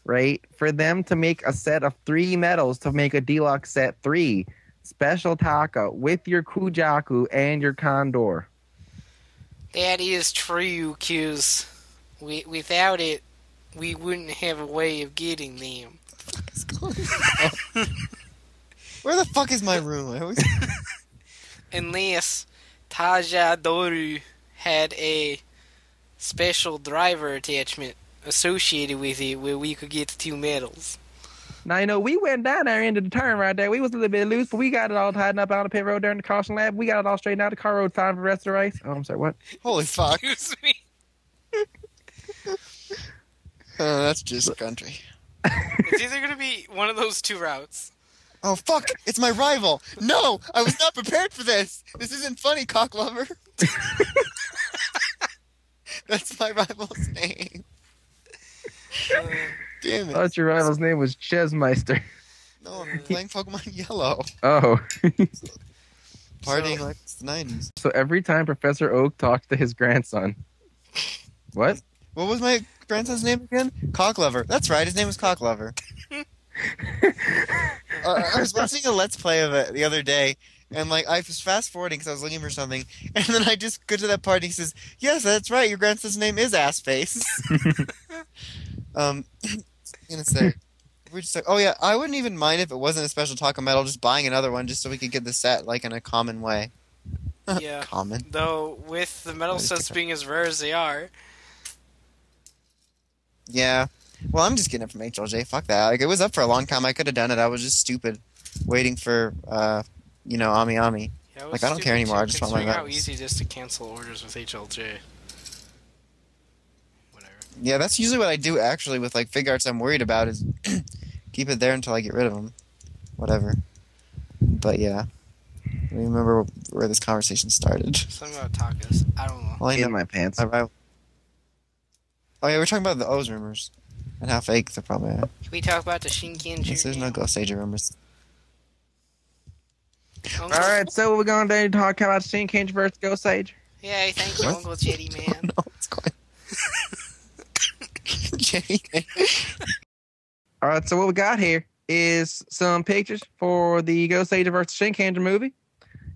right? For them to make a set of three metals to make a deluxe set three special Taka with your Kujaku and your Condor. That is true, cause we, without it, we wouldn't have a way of getting them. Where the fuck is my room? I always... Unless Taja Doru had a special driver attachment associated with it where we could get the two medals. Now you know we went down there into the turn right there. We was a little bit loose, but we got it all tied up on the pit road during the caution lab. We got it all straightened out. The car road fine for the rest of the race. Oh, I'm sorry, what? Holy fuck. Excuse me. Uh, that's just country. It's either going to be one of those two routes. Oh fuck! It's my rival. No, I was not prepared for this. This isn't funny, cock lover. That's my rival's name. Uh, Damn it. I thought your rival's name was Chesmeister. No, I'm playing Pokemon Yellow, Oh. partying So- like it's the '90s. so every time Professor Oak talks to his grandson. What? What was my grandson's name again? Cocklover. That's right. His name was Cocklover. uh, I was watching a Let's Play of it the other day, and like I was fast forwarding because I was looking for something, and then I just go to that part. And he says, "Yes, that's right. Your grandson's name is Assface." um, gonna say. We just like, oh yeah, I wouldn't even mind if it wasn't a special Taco Metal, just buying another one just so we could get the set like in a common way. yeah. Common. Though, with the metal sets being as rare as they are, Yeah. Well, I'm just getting it from HLJ. Fuck that. Like it was up for a long time. I could have done it. I was just stupid, waiting for, uh, you know, Ami Ami. yeah, Like, I don't care anymore, I just want my how easy it is to cancel orders with HLJ. Whatever. Yeah, that's usually what I do actually with like Figuarts. I'm worried about is keep it there until I get rid of them. Whatever. But yeah. I don't remember where this conversation started. Something about tacos. I don't know. Well, I In my pants. I- I- oh yeah, we're talking about the O's rumors and how fake they're probably. Are. Can we talk about the Shinken Yes, There's no Goseiger rumors. All right, so we're going to talk about Shinkenger versus Goseiger. Yay, thank you, Uncle Jedimon. no, it's quite. All right, so what we got here is some pictures for the Goseiger versus Shinkenger movie,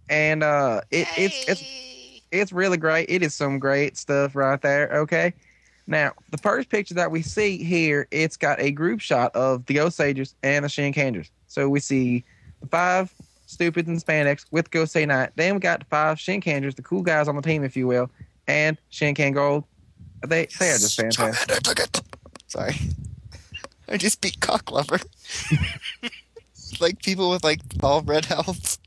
and uh, it, it's it's it's really great. It is some great stuff right there. Okay. Now, the first picture that we see here, it's got a group shot of the Ghost and the Shinkengers. So we see the five stupids in spandex with Gosei Knight. Then we got the five Shinkengers, the cool guys on the team, if you will, and Shinken Gold. They they are just fantastic. Charmander took it. Sorry. I just beat cock lover. like people with like all red health.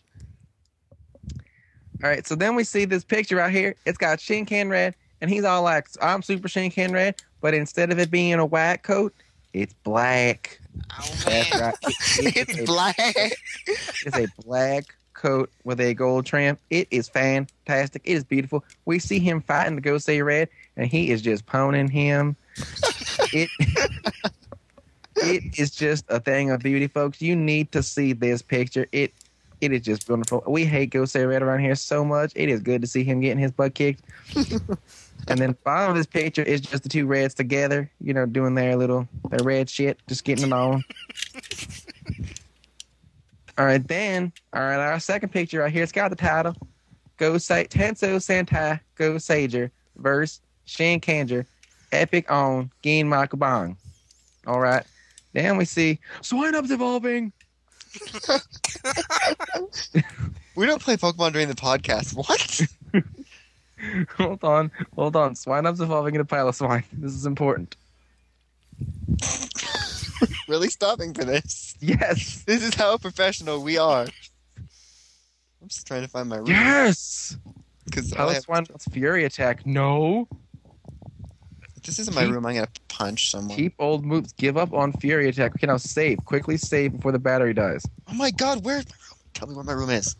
All right, so then we see this picture right here. It's got Shinken Red, and he's all like, "I'm Super Shinken Red," but instead of it being a white coat, it's black. Oh, That's right. It- it- it's it's a black. It's a black coat with a gold trim. It is fantastic. It is beautiful. We see him fighting the Gosei Red, and he is just poning him. it it is just a thing of beauty, folks. You need to see this picture. It it is just wonderful. We hate Gosei Red around here so much. It is good to see him getting his butt kicked. and then bottom of this picture is just the two reds together, you know, doing their little their red shit, just getting it on. All right, then, all right, our second picture right here, it's got the title Go Say Tenso Sentai Goseiger versus Shinkenger, Epic on Gin Makubang. All right, then we see Swinub's evolving. We don't play Pokemon during the podcast. What? hold on, hold on. Swinub's evolving into Piloswine. This is important. really stopping for this? Yes, This is how professional we are. I'm just trying to find my room yes. because Piloswine Fury Attack. No. This isn't my Keep- room. I'm gonna punch someone. Keep old moves. Give up on Fury Attack. We can now save. Quickly save before the battery dies. Oh my God, where's my room? Tell me where my room is.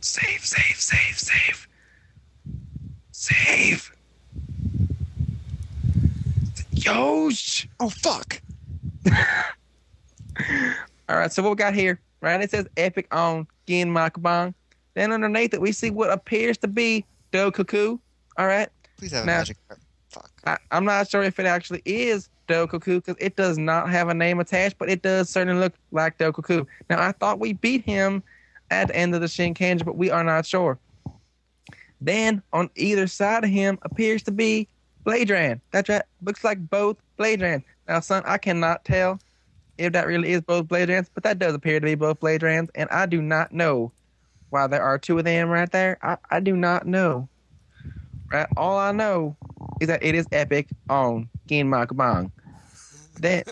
Save, save, save, save. Save. Yosh. Oh fuck! All right, so what we got here, right? It says Epic on Gin Makabang. Then underneath it, we see what appears to be Dokoku. All right. Please have a magic card. Fuck. I, I'm not sure if it actually is Do because it does not have a name attached, but it does certainly look like Do Now, I thought we beat him at the end of the Shinkenger, but we are not sure. Then on either side of him appears to be Bladran. That's right. Looks like both Bladrans. Now, son, I cannot tell if that really is both Bladrans, but that does appear to be both Bladrans, and I do not know why there are two of them right there. I, I do not know. Right? All I know is that it is epic on Gin Makabang. Then,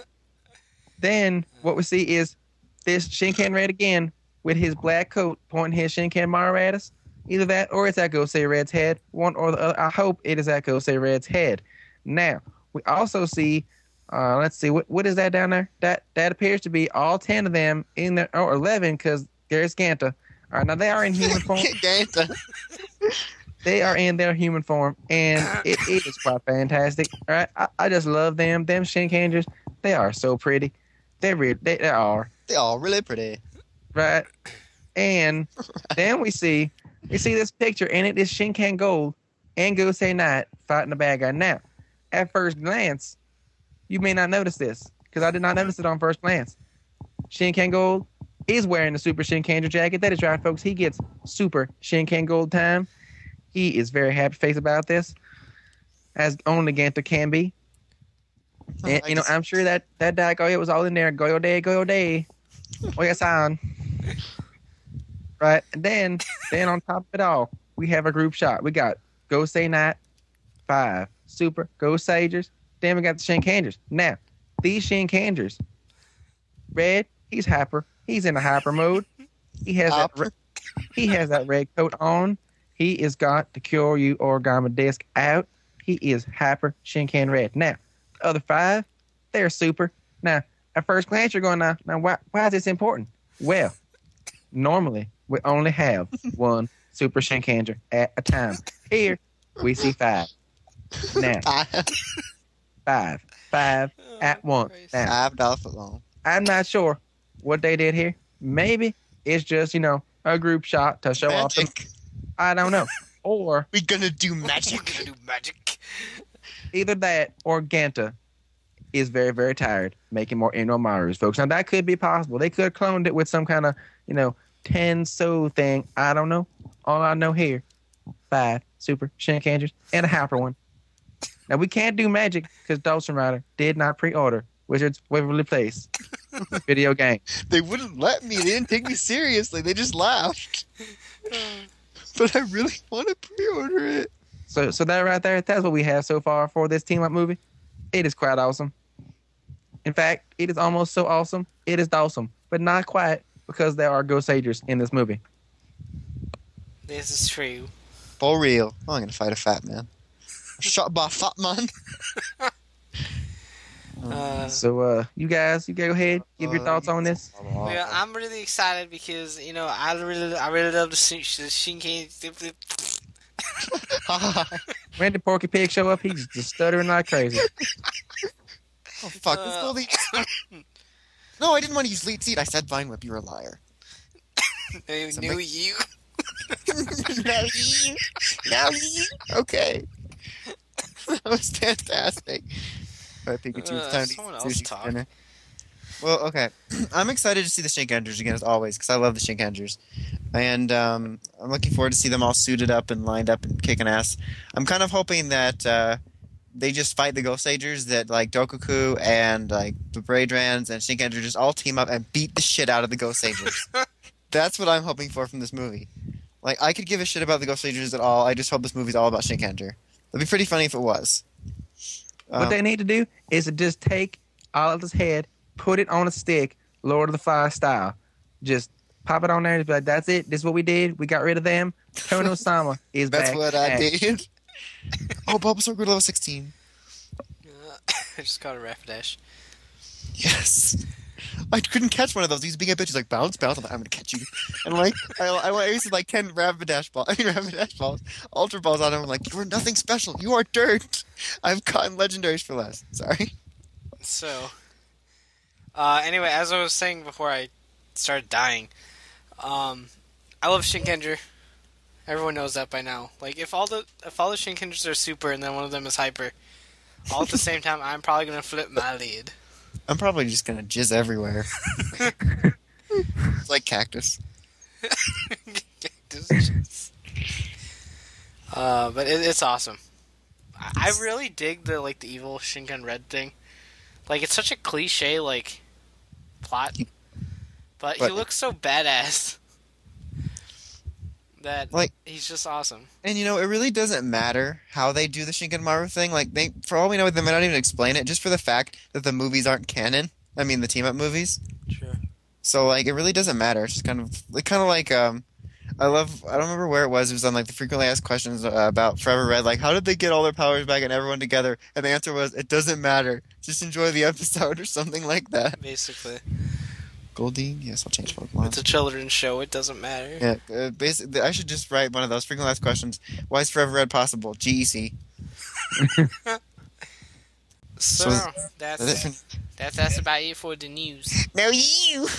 then what we see is this Shinken Red again with his black coat pointing his Shinken Maru at us. Either that or it's at Gosei Red's head. One or the other. I hope it is at Gosei Red's head. Now, we also see, uh, let's see, what what is that down there? That that appears to be all 10 of them in there, or 11 because there's Ganta. All right, now they are in human form. Ganta. They are in their human form, and it, it is quite fantastic. All right, I, I just love them. Them Shinkengers, they are so pretty. They really, they, they are They are really pretty. right. And then we see we see this picture, and it is Shinken Gold and Gosei Knight fighting the bad guy. Now, at first glance, you may not notice this because I did not notice it on first glance. Shinken Gold is wearing the Super Shinkenger jacket. That is right, folks. He gets Super Shinken Gold time. He is very happy face about this, as only Ganta can be. And, you know, I'm sure that that Daigo was all in there. Goyo day, goyo day. Oh, Oya san. Right. And then then on top of it all, we have a group shot. We got Gosei Knight, five, Super, Goseigers. Then we got the Shinkengers. Now, these Shinkengers, Red, he's hyper. He's in a hyper mode. He has that re- he has that red coat on. He is got the Kyoryu Origami disc out. He is hyper Shinken Red. Now, the other five, they're super. Now, at first glance, you're going, now, now why, why is this important? Well, normally we only have one Super Shinkenger at a time. Here we see five. Now five, five oh, at Oh, once. Now Five dollar foot long. I'm not sure what they did here. Maybe it's just you know a group shot to show off. The, Magic. I don't know. Or We gonna do We're gonna do magic. either that or Ganta is very, very tired making more Inromarus, folks. Now that could be possible. They could have cloned it with some kind of, you know, Tenso thing. I don't know. All I know here, five super Shinkengers and a hyper one. Now we can't do magic because Dawson Rider did not pre-order Wizards Waverly Place video game. They wouldn't let me. They didn't take me seriously. They just laughed. But I really want to pre-order it. So, so that right there, that's what we have so far for this team up movie. It is quite awesome. In fact, it is almost so awesome. It is awesome, but not quite because there are Goseigers in this movie. This is true. For real. Oh, I'm gonna fight a fat man. Shot by a fat man. Uh, So, uh, you guys, you go ahead, give your Uh, thoughts on this. well, I'm really excited because you know I really, I really love the, Shin- the Shinken. When did Porky Pig show up? He's just stuttering like crazy. Oh fuck! Let's go the. No, I didn't want to use lead seat. I said Vine Whip. You're a liar. they So knew you. now you. Now you. Okay. that was fantastic. I think it's Uh, to someone else talk. for dinner. Well, okay. I'm excited to see the Shinkengers again as always because I love the Shinkengers, and um, I'm looking forward to see them all suited up and lined up and kicking ass. I'm kind of hoping that uh, they just fight the Goseigers, that like Dokoku and like the Braidrans and Shinkenger just all team up and beat the shit out of the Goseigers. That's what I'm hoping for from this movie. Like I could give a shit about the Goseigers at all. I just hope this movie's all about Shinkenger. That'd be pretty funny if it was. What Um, they need to do is to just take Oliver's head, put it on a stick, Lord of the Flies style. Just pop it on there and be like, that's it. This is what we did. We got rid of them. Tono Sama is That's back. what I Back. did. oh, Bulbasaur grew to level 16. Uh, I just got a Rapidash. Yes. I couldn't catch one of those. He's being a bitch. He's like bounce, bounce. I'm like, I'm gonna catch you. And like, I, I, I wasted like ten Rapidash balls. I mean, Rapidash balls, Ultra balls on him. I'm like, you are nothing special. You are dirt. I've caught legendaries for less. Sorry. So, uh, anyway, as I was saying before I started dying, um, I love Shinkenger. Everyone knows that by now. Like, if all the if all the Shinkengers are super and then one of them is hyper, all at the same time, I'm probably gonna flip my lid. I'm probably just gonna jizz everywhere. it's like cactus. uh, but it, it's awesome. I, I really dig the like the evil Shinken Red thing. Like, it's such a cliche like plot, but, he looks so badass. That Like- he's just awesome. And you know, it really doesn't matter how they do the Shinkenmaru thing. Like they, for all we know, they might not even explain it, just for the fact that the movies aren't canon. I mean, the team up movies. Sure. So like, it really doesn't matter. It's just kind of, like, kind of like, um, I love. I don't remember where it was. It was on like the frequently asked questions uh, about Forever Red. Like, how did they get all their powers back and everyone together? And the answer was, it doesn't matter. Just enjoy the episode or something like that. Basically, Goldie, yes, I'll change Pokemon. it's a children's show. It doesn't matter. Yeah, uh, basically, I should just write one of those frequently asked questions. Why is Forever Red possible? E GEC. So, So is- that's Is it that's that's about it for the news. No, you.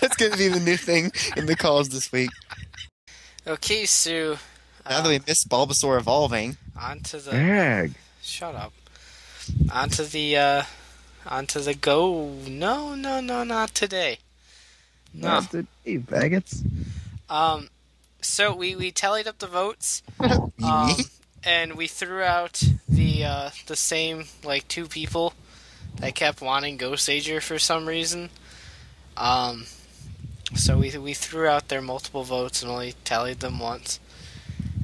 That's gonna be the new thing in the calls this week. Okay, so Now that we missed Bulbasaur evolving, onto the Ag. shut up. Onto the uh, onto the go. No, no, no, not today. No. Not today, faggots. Um, so we we tallied up the votes. Um, and we threw out the uh, the same like two people that kept wanting Goseiger for some reason. Um, so we we threw out their multiple votes and only tallied them once.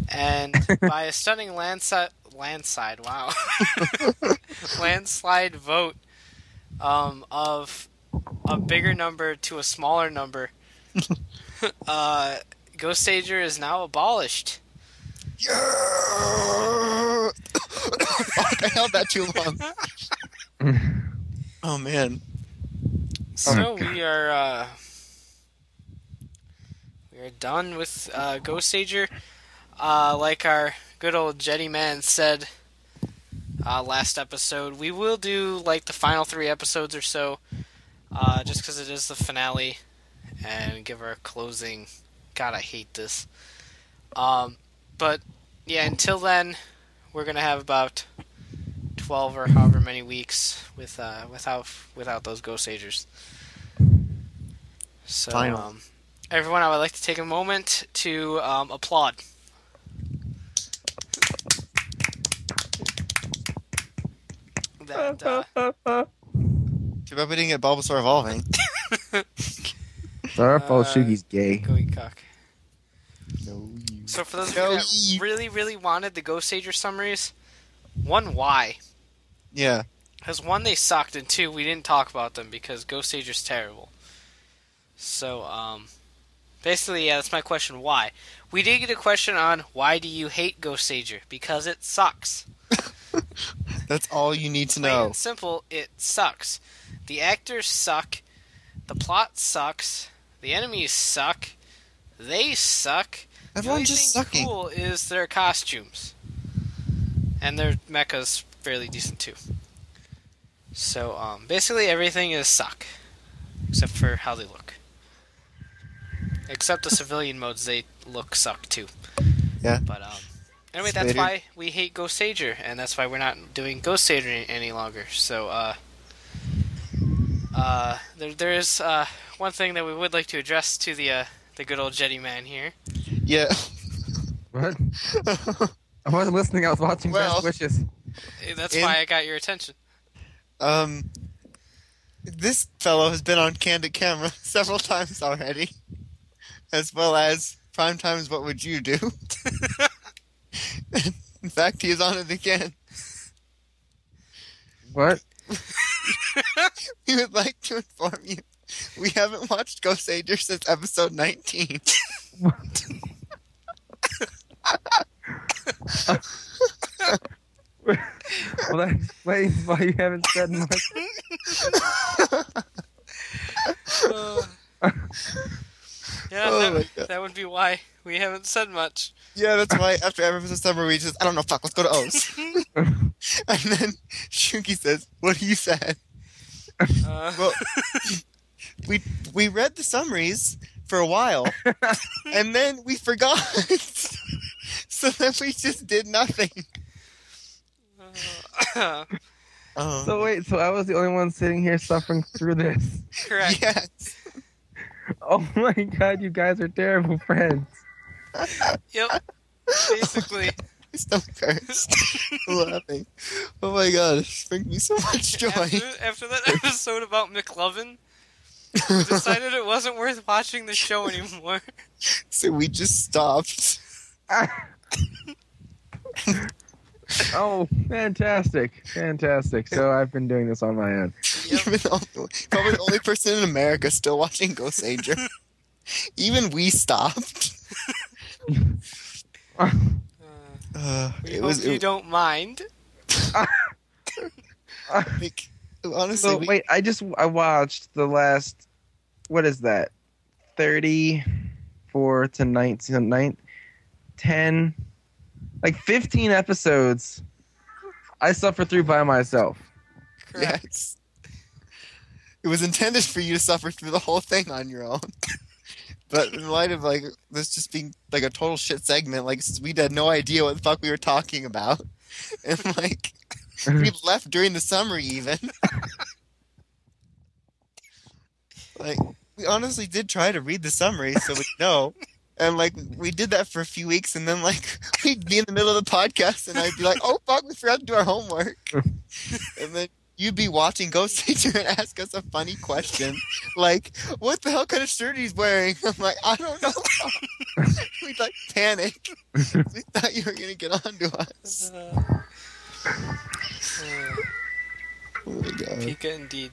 And by a stunning landslide, landslide, wow, landslide vote um, of a bigger number to a smaller number, uh, Goseiger is now abolished. Yeah! Fuck, I held that too long. Oh man. So God. we are uh, we're done with uh, Goseiger. Uh, like our good old Jedimon said uh, last episode, we will do like the final three episodes or so, uh, just because it is the finale, and give our closing. God, I hate this. Um, but yeah, until then, we're gonna have about twelve or however many weeks with uh, without without those Goseigers. So, um, everyone, I would like to take a moment to um, applaud. That, uh, Too bad we didn't get Bulbasaur evolving. It's our fault. Uh, Shugi's gay. gooey cock. No, you. So for those of No, you that ye- really, really wanted the Goseiger summaries, one, why? Yeah. Because one, they sucked, and two, we didn't talk about them because Goseiger's terrible. So, um, basically, yeah, that's my question. Why? We did get a question on why do you hate Goseiger? Because it sucks. That's all you need to know. and simple, it sucks. The actors suck. The plot sucks. The enemies suck. They suck. The only Everyone's just thing sucking. cool is their costumes, and their mechas fairly decent too. So um, basically, everything is suck, except for how they look. Except the civilian modes, they look suck too. Yeah. But um, anyway, that's Spader. why we hate Goseiger, and that's why we're not doing Goseiger any, any longer. So uh, uh, there there is uh one thing that we would like to address to the uh the good old Jedimon here. Yeah. What? I wasn't listening. I was watching Well- Best Wishes. That's In- why I got your attention. um, this fellow has been on Candid Camera several times already, as well as Prime Times What Would You Do? In fact, he is on it again. What? We would like to inform you we haven't watched Goseiger since episode 19. Well, that explains why you haven't said much. Uh, yeah, Oh that, that would be why we haven't said much. yeah, that's why after every episode summer we just, I don't know, fuck, let's go to O's. and then Shuki says, What do you say? Uh, Well, we we read the summaries for a while, and then we forgot. so then we just did nothing. uh, Oh, So wait, so I was the only one sitting here suffering through this. correct. yes. Oh my god, you guys are terrible friends. Yep. Basically, So cursed. laughing. Oh my god, it brings me so much joy. after, after that episode about McLovin, we decided it wasn't worth watching the show anymore. so we just stopped. oh, fantastic, fantastic. So I've been doing this on my own. Yep. Even though probably the only person in America still watching Goseiger. Even we stopped. Uh, Uh, we it hope was you don't mind. like, honestly. So we- wait, I just I watched the last. What is that? Thirty-four to nineteen, nine, ten, like fifteen episodes. I suffered through by myself. Correct. Yes. It was intended for you to suffer through the whole thing on your own. but in light of like this just being like a total shit segment, like since we had no idea what the fuck we were talking about. And like we left during the summer even. like we honestly did try to read the summary so we know. And like we did that for a few weeks and then like we'd be in the middle of the podcast and I'd be like, Oh fuck, we forgot to do our homework. and then you'd be watching Ghost Teacher and ask us a funny question. Like, what the hell kind of shirt he's wearing? I'm like, I don't know. We'd like panic. we thought you were gonna get on to us. Uh, uh, Oh my god. Pika indeed.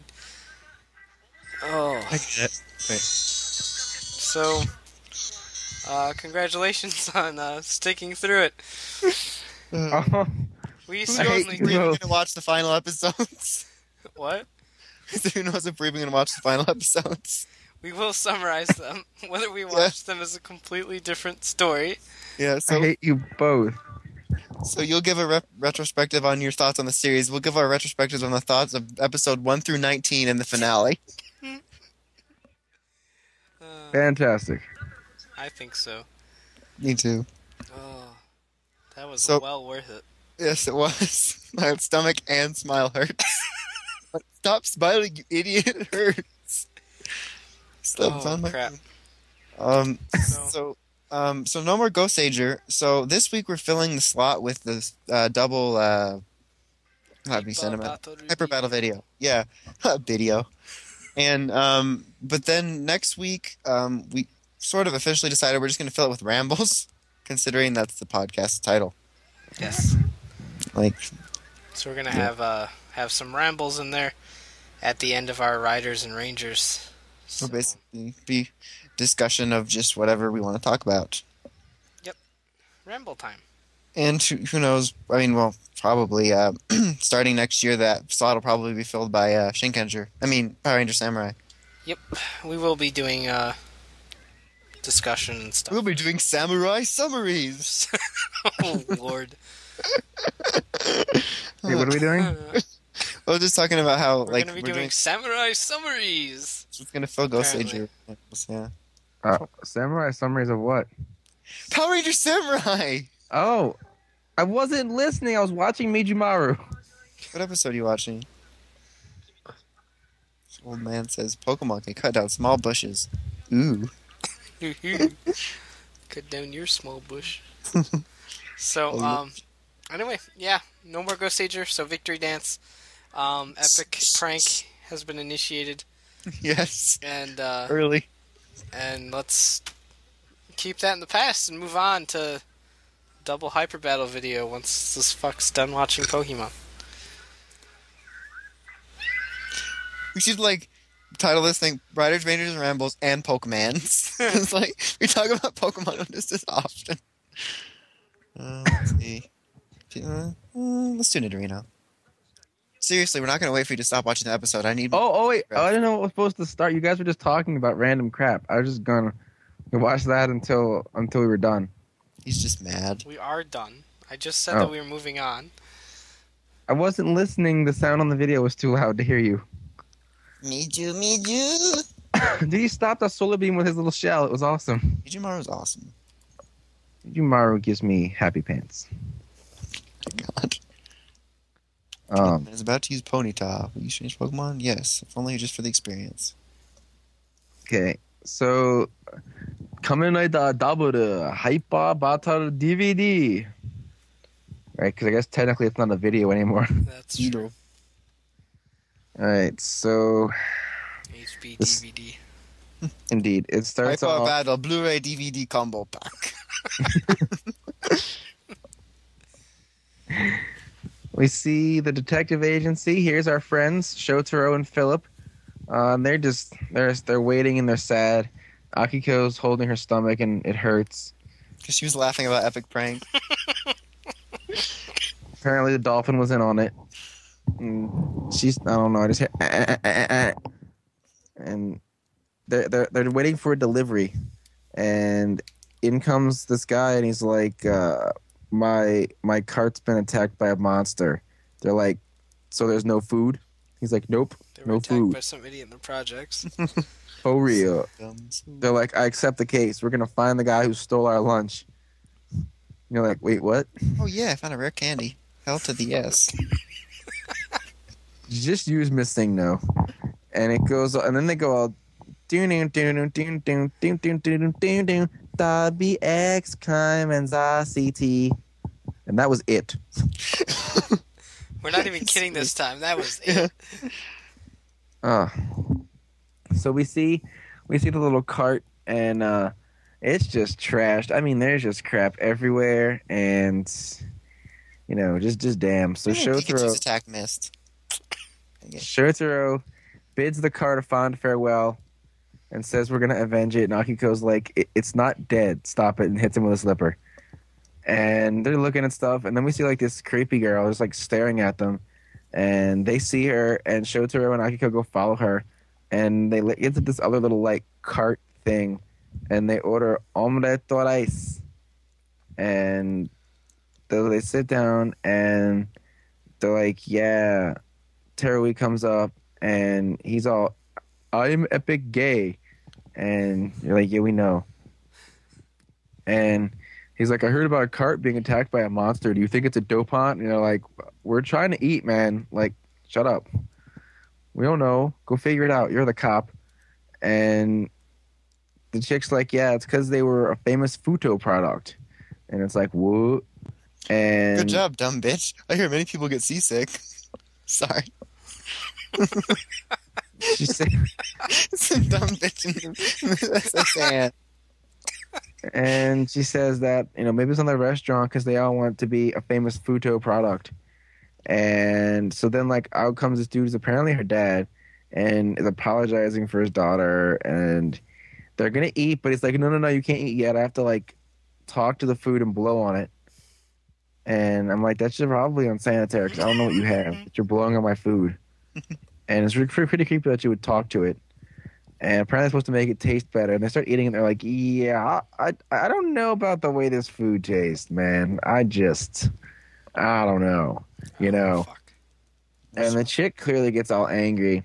Oh, I get it. Wait. so uh, congratulations on uh, sticking through it. Uh, Oh, We hate certainly you Are gonna watch the final episodes? what? Who knows if we're even gonna watch the final episodes? We will summarize them. Whether we watch them is a completely different story. Yeah. I So hate you both. so you'll give a re- retrospective on your thoughts on the series. We'll give our retrospectives on the thoughts of episode one through nineteen and the finale. Uh, Fantastic. I think so. Me too. Oh, that was So- well worth it. Yes, it was. My stomach and smile hurts. Stop smiling, you idiot! It hurts. Stop Oh, smiling. crap. Um. So- So. Um. So no more Goseiger. So this week we're filling the slot with the uh, double. Uh, Happy cinema. Hyper Battle video. Yeah, video. And um, but then next week, um, we sort of officially decided we're just going to fill it with rambles, considering that's the podcast title. Yes. Like, So we're gonna have uh have some rambles in there at the end of our riders and rangers. so So, basically, be discussion of just whatever we want to talk about. Yep, ramble time. And who, who knows? I mean, well, probably uh, starting next year, that slot will probably be filled by uh, Shinkenger. I mean, Power Ranger Samurai. Yep, we will be doing uh discussion and stuff. We'll be doing Samurai summaries. oh lord. Hey, what are we doing? Uh, I was just talking about how we're like gonna be we're doing samurai summaries. It's gonna fill Ghost Apparently. Ager. Yeah. Uh, samurai summaries of what? Power Ranger Samurai. Oh, I wasn't listening. I was watching Mijumaru. What episode are you watching? This old man says Pokemon can cut down small bushes. Ooh. Cut down your small bush. so, Oh, um, anyway, yeah, no more Goseiger, so Victory Dance. Um, Epic Prank has been initiated, yes. and, uh, Early. and let's keep that in the past and move on to double hyper battle video once this fuck's done watching Pokemon. We should like title this thing Riders, Rangers, and Rambles and Pokemans. it's like we talk about Pokemon just as often. Uh, let's see. Uh, uh, let's do Nidorino. Seriously, we're not going to wait for you to stop watching the episode. I need. Oh, oh wait. Oh, I didn't know what was supposed to start. You guys were just talking about random crap. I was just gonna watch that until until we were done. He's just mad. We are done. I just said Oh. that we were moving on. I wasn't listening. The sound on the video was too loud to hear you. Me too, me too. Did he stop that solar beam with his little shell? It was awesome. Ichimaru's awesome. Yumaru gives me happy pants. God. Um, I was about to use Ponyta. Will you change Pokemon? Yes, if only just for the experience. okay, so coming at the double Hyper Battle DVD. Right, because I guess technically it's not a video anymore. That's true. All right, so HB This- DVD. indeed, it starts Hyper off. Battle Blu-ray DVD combo pack. We see the detective agency. Here's our friends, Shotaro and Philip. Uh, and they're just they're they're waiting and they're sad. Akiko's holding her stomach and it hurts. Because she was laughing about Epic Prank. Apparently, the dolphin was in on it. And she's I don't know. I just hear, "Ah, ah, ah, ah, ah." and they're they're they're waiting for a delivery, and in comes this guy and he's like, uh, my my cart's been attacked by a monster. They're like, so there's no food. He's like, nope, they were no attacked food. By some idiot in the projects. For real. They're like, I accept the case. We're gonna find the guy who stole our lunch. And you're like, wait, what? Oh yeah, I found a rare candy. Hell to the yes. Just use Miss Thing now, and it goes, and then they go all. Da BX Climb and ZCT and that was it. We're not even kidding this time. That was it. Uh, so we see, we see the little cart, and uh, it's just trashed. I mean, there's just crap everywhere, and you know, just just damn. So Pikachu's Shotaro. attack missed. Shotaro bids the cart a fond farewell and says we're gonna avenge it. And Akiko's like, it, it's not dead. Stop it, and hits him with a slipper. And they're looking at stuff, and then we see like this creepy girl just like staring at them. And they see her, and Shotaro and Akiko go follow her. and they get to this other little like cart thing, and they order omelette rice, and they, they sit down and they're like, yeah, Terui comes up and he's all, I'm epic gay, and you're like, yeah, we know, and. He's like, I heard about a cart being attacked by a monster. Do you think it's a dopant? And you're like, we're trying to eat, man. Like, shut up. We don't know. Go figure it out. You're the cop. And the chick's like, yeah, it's because they were a famous Futo product. And it's like, what? And Good job, dumb bitch. I hear many people get seasick. Sorry. She said, Some dumb bitch. in- That's so sad. And she says that you know maybe it's on the restaurant because they all want to be a famous Futo product. And so then like out comes this dude who's apparently her dad, and is apologizing for his daughter, and they're gonna eat, but he's like, no, no, no, you can't eat yet. I have to like talk to the food and blow on it. And I'm like, that's probably unsanitary because I don't know what you have. But you're blowing on my food. and it's pretty, pretty creepy that you would talk to it. And apparently, supposed to make it taste better. And they start eating it. And they're like, yeah, I, I don't know about the way this food tastes, man. I just, I don't know. You oh, know. Fuck. And the chick clearly gets all angry.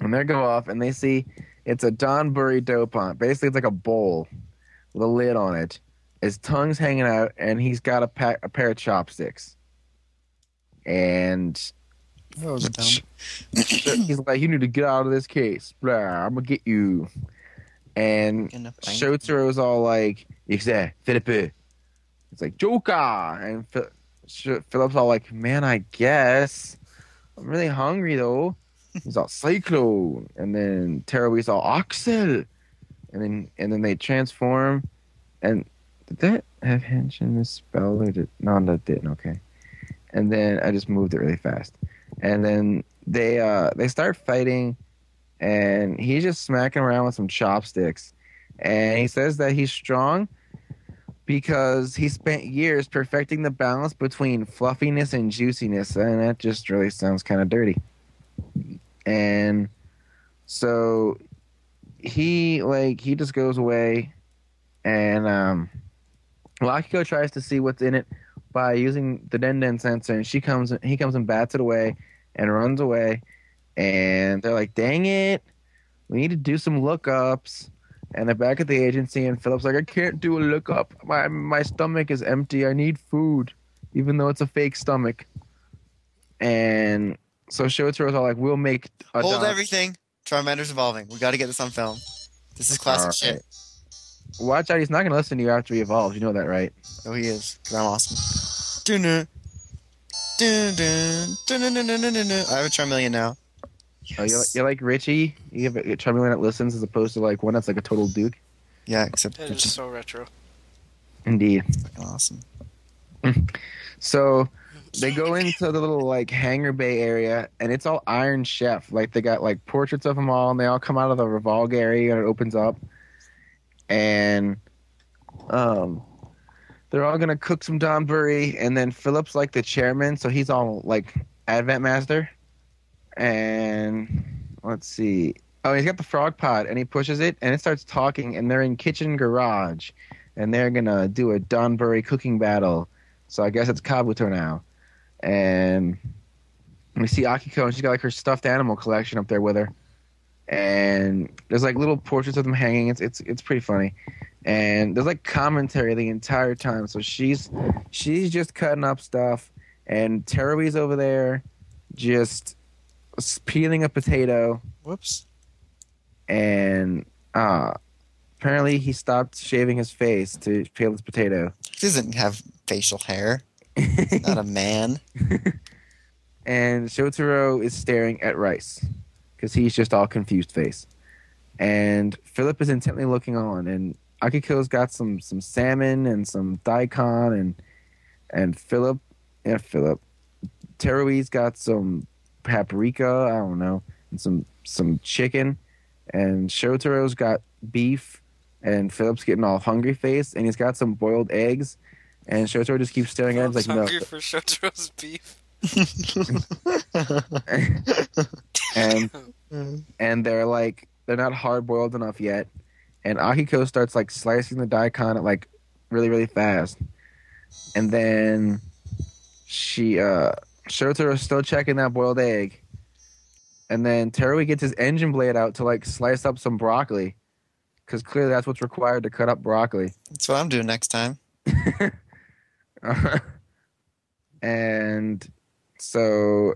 And they go off and they see it's a Donburi dopant. Basically, it's like a bowl with a lid on it. His tongue's hanging out, and he's got a, pack, a pair of chopsticks. And That was dumb. he's like, "You need to get out of this case. Blah, I'm gonna get you." And fight. Shotaro's all like, "Exe, Philippe." It's like Joker, and Phil- Philip's all like, "Man, I guess I'm really hungry though." He's all Cyclone, and then Terui's all Axel, and then and then they transform. And did that have Henshin misspelled or did no? That didn't. Okay. And then I just moved it really fast, and then they uh they start fighting, and he's just smacking around with some chopsticks, and he says that he's strong because he spent years perfecting the balance between fluffiness and juiciness, and that just really sounds kind of dirty. And so he like he just goes away, and um, well, Akiko tries to see what's in it by using the Denden sensor, and she comes he comes and bats it away and runs away, and they're like, "Dang it, we need to do some lookups." And they're back at the agency, and Philip's like, I can't do a lookup. My my stomach is empty. I need food, even though it's a fake stomach. And so Shotaro's all like, we'll make a Hold doc- everything. Charmander's evolving. We got to get this on film. This is classic All shit. Watch out, he's not gonna listen to you after he evolves. You know that, right? Oh, he is. 'cause I'm awesome. I have a Charmeleon now. Oh, you're, you're like Richie. You have a Charmeleon that listens as opposed to like one that's like a total duke. Yeah, except That it's just so retro. Indeed. awesome. So they go into the little like hangar bay area, and it's all Iron Chef. Like they got like portraits of them all, and they all come out of the Revolg area, and it opens up, and um, they're all gonna cook some Donburi, and then Philip's like the chairman, so he's all like Advent Master, and let's see. Oh, he's got the frog pot, and he pushes it, and it starts talking, and they're in kitchen garage, and they're gonna do a Donburi cooking battle. So I guess it's Kabuto now. And we see Akiko, and she's got like her stuffed animal collection up there with her. And there's like little portraits of them hanging. It's it's it's pretty funny. And there's like commentary the entire time. So she's she's just cutting up stuff, and Terui's over there, just peeling a potato. Whoops. And uh, apparently he stopped shaving his face to peel his potato. He doesn't have facial hair. He's not a man. and Shotaro is staring at Rice because he's just all confused face. And Philip is intently looking on, and Akiko's got some some salmon and some daikon, and and Philip, yeah, Philip, Terui's got some paprika, I don't know, and some some chicken, and Shotaro's got beef, and Philip's getting all hungry face, and he's got some boiled eggs, and Shotaro just keeps staring at him I'm like, no, hungry for Shotaro's beef. and and they're like they're not hard boiled enough yet. And Akiko starts like slicing the daikon at like really really fast, and then she uh Shotaro is still checking that boiled egg, and then Terui gets his engine blade out to like slice up some broccoli, because clearly that's what's required to cut up broccoli. That's what I'm doing next time. and so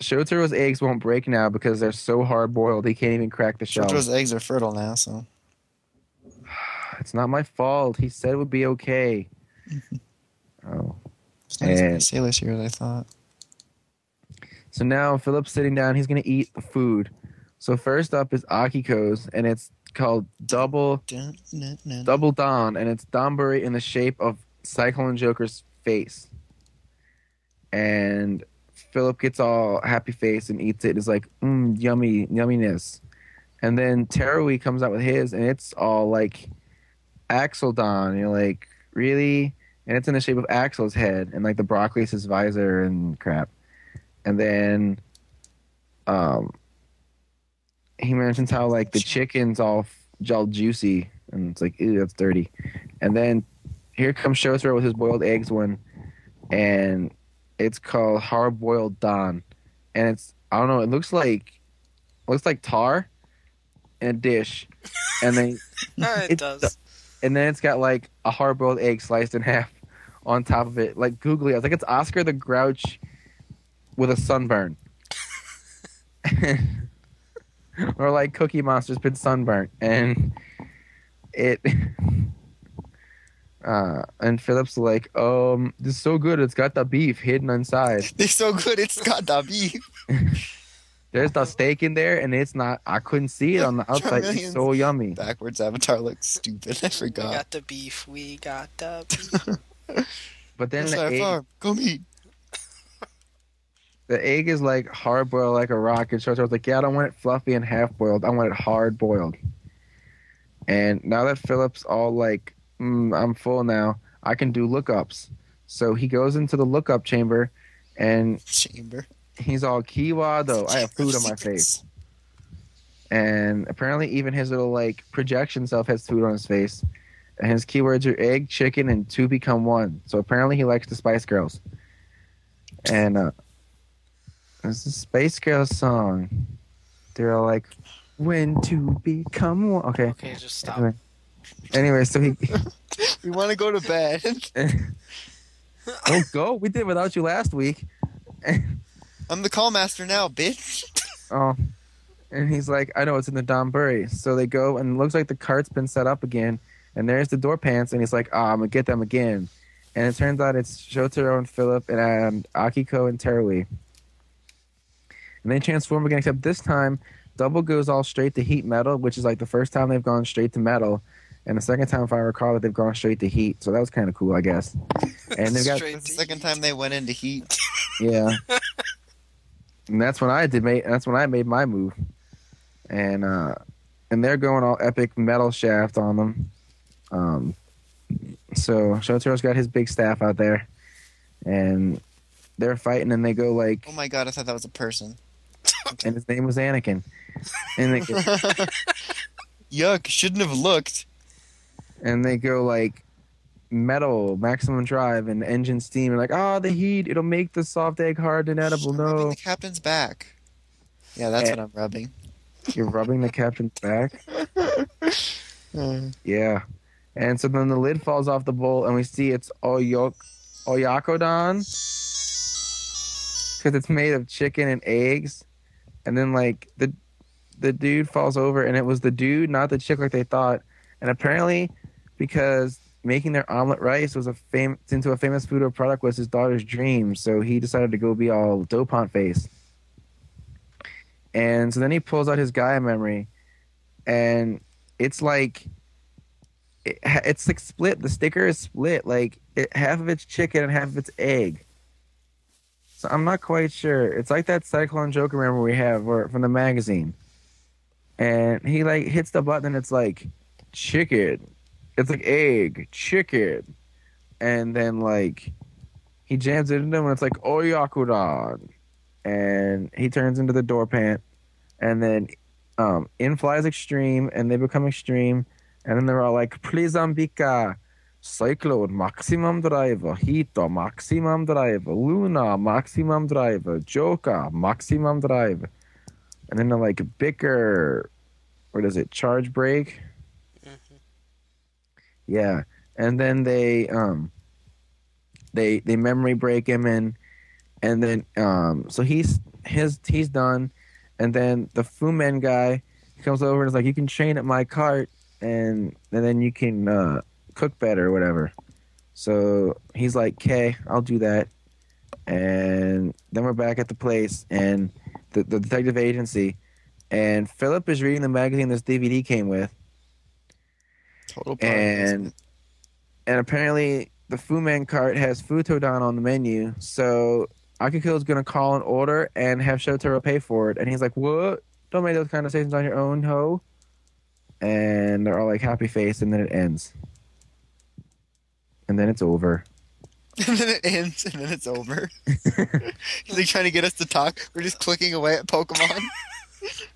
Shotaro's eggs won't break now because they're so hard boiled he can't even crack the shell. Shotaro's eggs are fertile now, so It's not my fault. He said it would be okay. oh. it's not as And- Sailor here as I thought. So now Philip's sitting down. He's going to eat the food. So first up is Akiko's, and it's called Double Dun, dun, dun. Double Dawn, and it's Donburi in the shape of Cyclone Joker's face. And Philip gets all happy face and eats it. It's like, mmm, yummy, yumminess. And then Terui comes out with his, and it's all like Axel Don. You're like, really? And it's in the shape of Axel's head, and like the broccoli is his visor and crap. And then, um, he mentions how like the chicken's all all juicy, and it's like, ew, that's dirty. And then here comes Shotaro with his boiled eggs one, and it's called hard boiled Don, and it's I don't know, it looks like looks like tar in a dish, and then it It does. And then it's got like a hard boiled egg sliced in half on top of it, like googly. I was like, it's Oscar the Grouch with a sunburn. or like Cookie Monster's been sunburnt, and it. Uh, and Philip's like, um, this is so good. It's got the beef hidden inside. They're so good. It's got the beef. There's the steak in there, and it's not. I couldn't see it on the outside. It's so yummy. Backwards avatar looks stupid. I forgot. We got the beef. We got the beef. But then That's the egg, farm. Come eat. the egg is like hard boiled like a rock. And was like, yeah, I don't want it fluffy and half boiled. I want it hard boiled. And now that Philip's all like, mm, I'm full now, I can do lookups. So he goes into the lookup chamber, and Chamber. He's all Kiwa though. I have food on my face. And apparently, even his little like projection self has food on his face. And his keywords are egg, chicken, and two become one. So apparently, he likes the Spice Girls. And uh, it's a Spice Girls song. They're all like, "When to become one." Okay. Okay, just stop. Anyway, anyway so he We want to go to bed. don't go. We did without you last week. I'm the call master now, bitch. Oh, and he's like, I know it's in the Donburi. So they go, and it looks like the cart's been set up again. And there's the door pants, and he's like, ah, I'm gonna get them again. And it turns out it's Shotaro and Philip and um, Akiko and Terui. And they transform again, except this time, Double goes all straight to heat metal, which is like the first time they've gone straight to metal. And the second time, if I recall, that they've gone straight to heat. So that was kind of cool, I guess. And they've got Straight the second heat. time they went into heat. Yeah. and that's when I did make that's when I made my move. And uh and they're going all epic metal shaft on them. Um so Shotaro's got his big staff out there and they're fighting and they go like Oh my god, I thought that was a person. and his name was Anakin. And they Yuck, shouldn't have looked. and they go like metal, maximum drive and engine steam and like, oh the heat, it'll make the soft egg hard and edible. I'm No. the captain's back. Yeah, that's Eh. what I'm rubbing. You're rubbing the captain's back. Hmm. Yeah. And so then the lid falls off the bowl, and we see it's oyok, oyakodon because it's made of chicken and eggs. And then like the the dude falls over, and it was the dude, not the chick, like they thought. And apparently, because making their omelet rice was a fam- into a famous food or product was his daughter's dream, so he decided to go be all dopant face. And so then he pulls out his Gaia memory, and it's like it, it's like split. The sticker is split. Like it, half of it's chicken and half of it's egg. So I'm not quite sure. It's like that Cyclone Joker memory we have or, from the magazine. And he like hits the button and it's like chicken. It's like egg, chicken. And then like he jams it into him and it's like Oyakudan. And he turns into the door pant. and then um, in flies extreme, and they become extreme, and then they're all like, Plizambika, Cyclone, Maximum Driver, Hito, Maximum Driver, Luna, Maximum Driver, Joker, Maximum Driver. And then they're like, Bicker, what is it, Charge Break? Yeah. And then they, um, they, they memory break him and, and then, um, so he's, his, he's done. And then the Fu Man guy comes over and is like, you can train at my cart and, and then you can, uh, cook better or whatever. So he's like, "Okay, I'll do that." And then we're back at the place and the, the detective agency, and Philip is reading the magazine this DVD came with, Total. and and apparently the Fu Man cart has Futodan on the menu. So Akiko is gonna call an order and have Shotaro pay for it, and he's like, "What? Don't make those kind of decisions on your own, ho." And they're all like happy face, and then it ends. And then it's over. and then it ends, and then it's over. They're trying to get us to talk. We're just clicking away at Pokemon.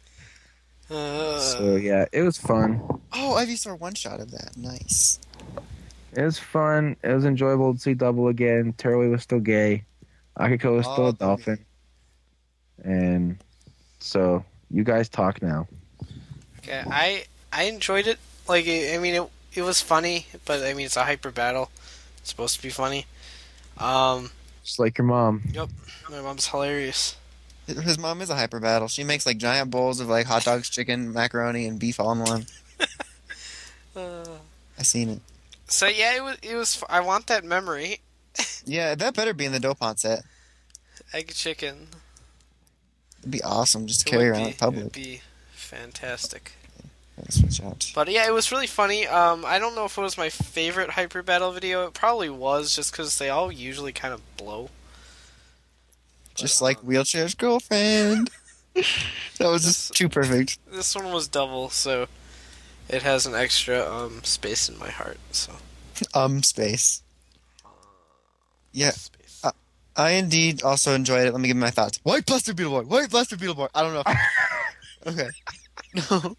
Uh, So yeah, it was fun. oh, Ivy saw one shot of that. Nice. It was fun. It was enjoyable to see Double again. Turley was still gay. Akiko was still Oh, a dolphin. And so you guys talk now. okay, I I enjoyed it. Like, I I mean, it it was funny, but I mean, it's a hyper battle. It's supposed to be funny. Um, Just like your mom. Yep, my mom's hilarious. His mom is a hyper battle. She makes like giant bowls of like hot dogs, chicken, macaroni, and beef all in one. Uh, I seen it. so yeah, it was it was. I want that memory. Yeah, that better be in the Dopant set. Egg chicken. It'd be awesome just to It carry around be, in public. would be fantastic. Yeah, switch out. But yeah, it was really funny. Um, I don't know if it was my favorite hyper battle video. It probably was, just because they all usually kind of blow. Just like wheelchair's girlfriend. that was just too perfect. This one was double, so it has an extra um space in my heart. So Um, space. Yeah. space. Uh, I indeed also enjoyed it. Let me give you my thoughts. White Blaster Beetleborg! White Blaster Beetleborg! I don't know. If... okay. No.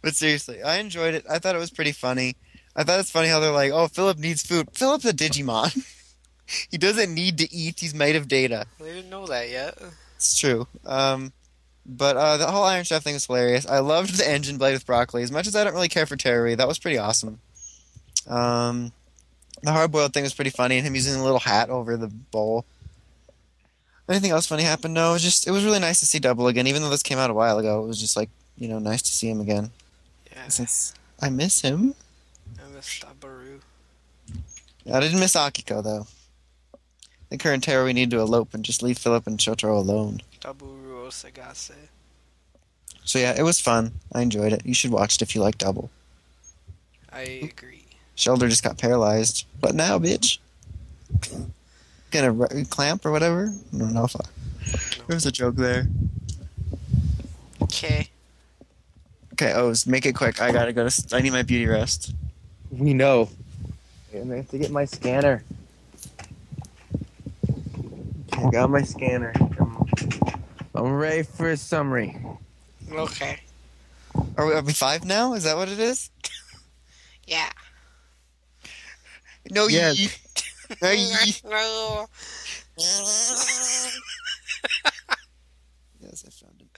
But seriously, I enjoyed it. I thought it was pretty funny. I thought it's funny how they're like, oh, Philip needs food. Philip's a Digimon. he doesn't need to eat. He's made of data. they didn't know that yet. It's true. Um, but uh, the whole Iron Chef thing was hilarious. I loved the engine blade with broccoli. As much as I don't really care for Terry, that was pretty awesome. Um, the hard boiled thing was pretty funny, and him using the little hat over the bowl. Anything else funny happened? No, it was just it was really nice to see Double again. Even though this came out a while ago, it was just like you know nice to see him again. Yeah, Since I miss him, I missed Abaru. I didn't miss Akiko though. I think her and Terry need to elope and just leave Philip and Shotaro alone. Daburu Osagase. So yeah, it was fun. I enjoyed it. You should watch it if you like Double. I agree. Shoulder just got paralyzed. What now, bitch? Gonna re- clamp or whatever? I don't know if I. There was a joke there. Okay. Okay, O's, make it quick. I gotta go to. s- I need my beauty rest. We know. And I have to get my scanner. I got my scanner. I'm, I'm ready for a summary. Okay. Are we, are we five now? Is that what it is? Yeah. No, Yes. ye. No, ye. No. Yes, I found him.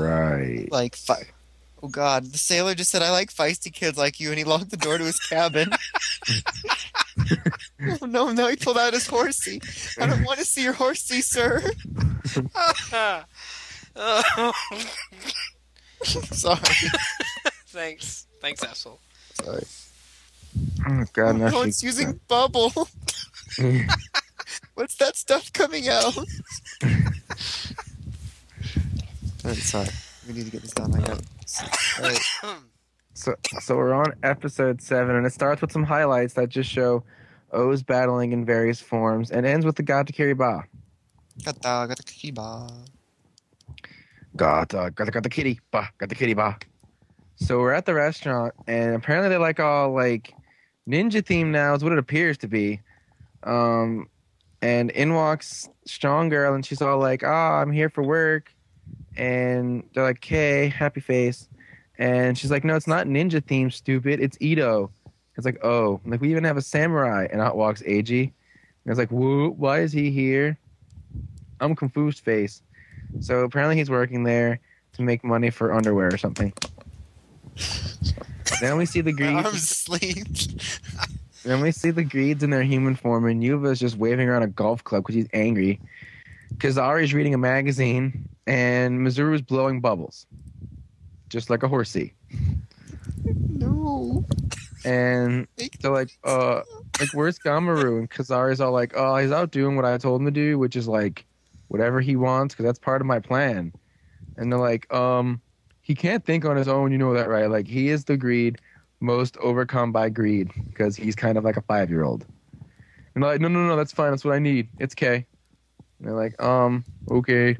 Right. Like, fi- oh god, the sailor just said, I like feisty kids like you, and he locked the door to his cabin. oh, no, no, he pulled out his horsey. I don't want to see your horsey, sir. Oh, Sorry. Thanks. Thanks, asshole. Sorry. Oh, God, now no, she- it's using bubble. What's that stuff coming out? Alright, sorry. We need to get this done. I got Alright. So, so we're on episode seven, and it starts with some highlights that just show O's battling in various forms, and ends with the Gata Kiriba. Gata, gata, kiba. Gata, gata, gata, kitty, ba, gata, kitty, ba. So we're at the restaurant, and apparently they're like all like ninja theme now is what it appears to be. Um, and in walks strong girl, and she's all like, "Ah, I'm here for work," and they're like, "K, happy face," and she's like, "No, it's not ninja theme, stupid. It's Ito." It's like, "Oh, like we even have a samurai," and out walks Eiji. And it's like, "Whoa, why is he here?" I'm confused face. So apparently he's working there to make money for underwear or something. then we see the greed. arms asleep. Then we see the Greeds in their human form, and Yuva's just waving around a golf club because he's angry. Kazari's reading a magazine, and Mizuru's blowing bubbles, just like a horsey. no. And they're like, uh, like where's Gamaru? And Kazari's all like, oh, he's out doing what I told him to do, which is like whatever he wants because that's part of my plan. And they're like, um, he can't think on his own. You know that, right? Like he is the greed most overcome by greed because he's kind of like a five year old. And they're like, no, no, no, that's fine. That's what I need. It's K. And they're like, um, okay.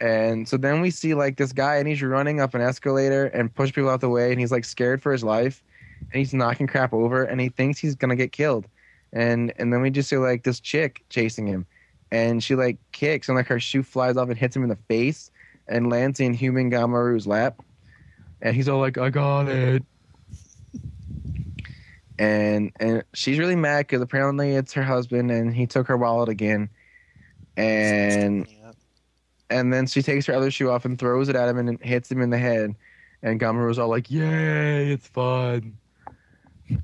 And so then we see like this guy, and he's running up an escalator and push people out the way, and he's like scared for his life, and he's knocking crap over, and he thinks he's gonna get killed. And and then we just see like this chick chasing him, and she like kicks, and like her shoe flies off and hits him in the face, and lands in human Gamaru's lap, and he's all like, I got it. And and she's really mad because apparently it's her husband, and he took her wallet again, and and then she takes her other shoe off and throws it at him and hits him in the head. And Gamaru's all like, "Yay, it's fun!"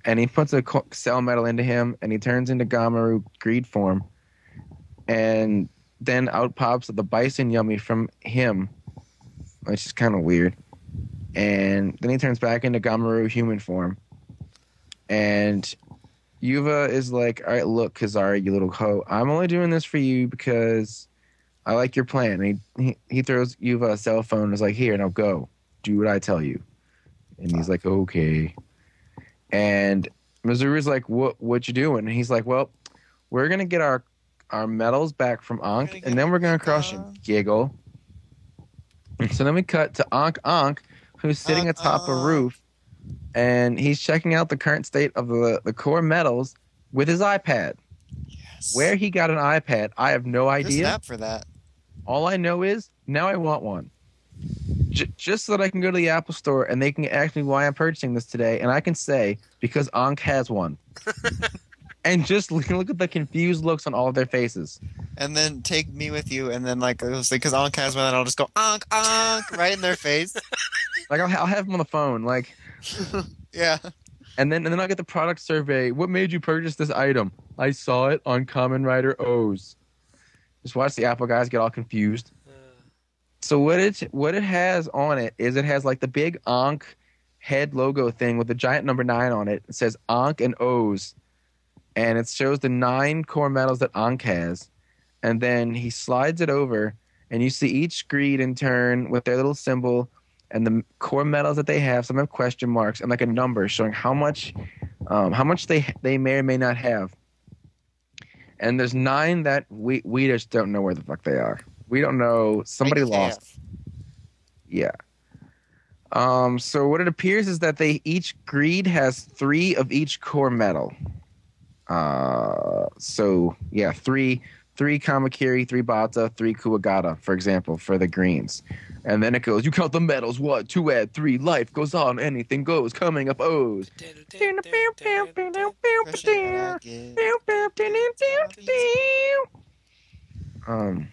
And he puts a cell metal into him, and he turns into Gamaru greed form. And then out pops the bison yummy from him, which is kind of weird. And then he turns back into Gamaru human form. And Yuva is like, "All right, look, Kazari, you little hoe, I'm only doing this for you because." I like your plan. And he, he he throws Yuva a cell phone and is like, here, now go. Do what I tell you. And he's like, okay. And Mizuru's like, what what you doing? And he's like, well, we're gonna get our our medals back from Ankh, and then we're gonna crush him. Giggle. So then we cut to Ankh Ankh, who's sitting Ankh atop a roof, and he's checking out the current state of the, the core metals with his iPad. Yes. Where he got an iPad, I have no There's an idea. app for that. All I know is now I want one. J- just so that I can go to the Apple Store and they can ask me why I'm purchasing this today, and I can say because Ankh has one. and just look, look at the confused looks on all of their faces. And then take me with you, and then like because Ankh has one, and I'll just go Ankh Ankh right in their face. Like I'll, I'll have them on the phone, like, yeah. and then and then I'll get the product survey. What made you purchase this item? I saw it on Kamen Rider O's. Just watch the Apple guys get all confused. So what it what it has on it is it has like the big Ankh head logo thing with the giant number nine on it. It says Ankh and O's, and it shows the nine core metals that Ankh has, and then he slides it over, and you see each greed in turn with their little symbol and the core metals that they have. Some have question marks and like a number showing how much um, how much they they may or may not have. And there's nine that we we just don't know where the fuck they are. We don't know. Somebody lost. Yeah. Um, so what it appears is that they each greed has three of each core metal. Uh, so yeah, three three Kamakiri, three Bata, three Kuwagata, for example, for the greens. And then it goes, you count the metals, what, two add three, life goes on, anything goes, coming up O's. Um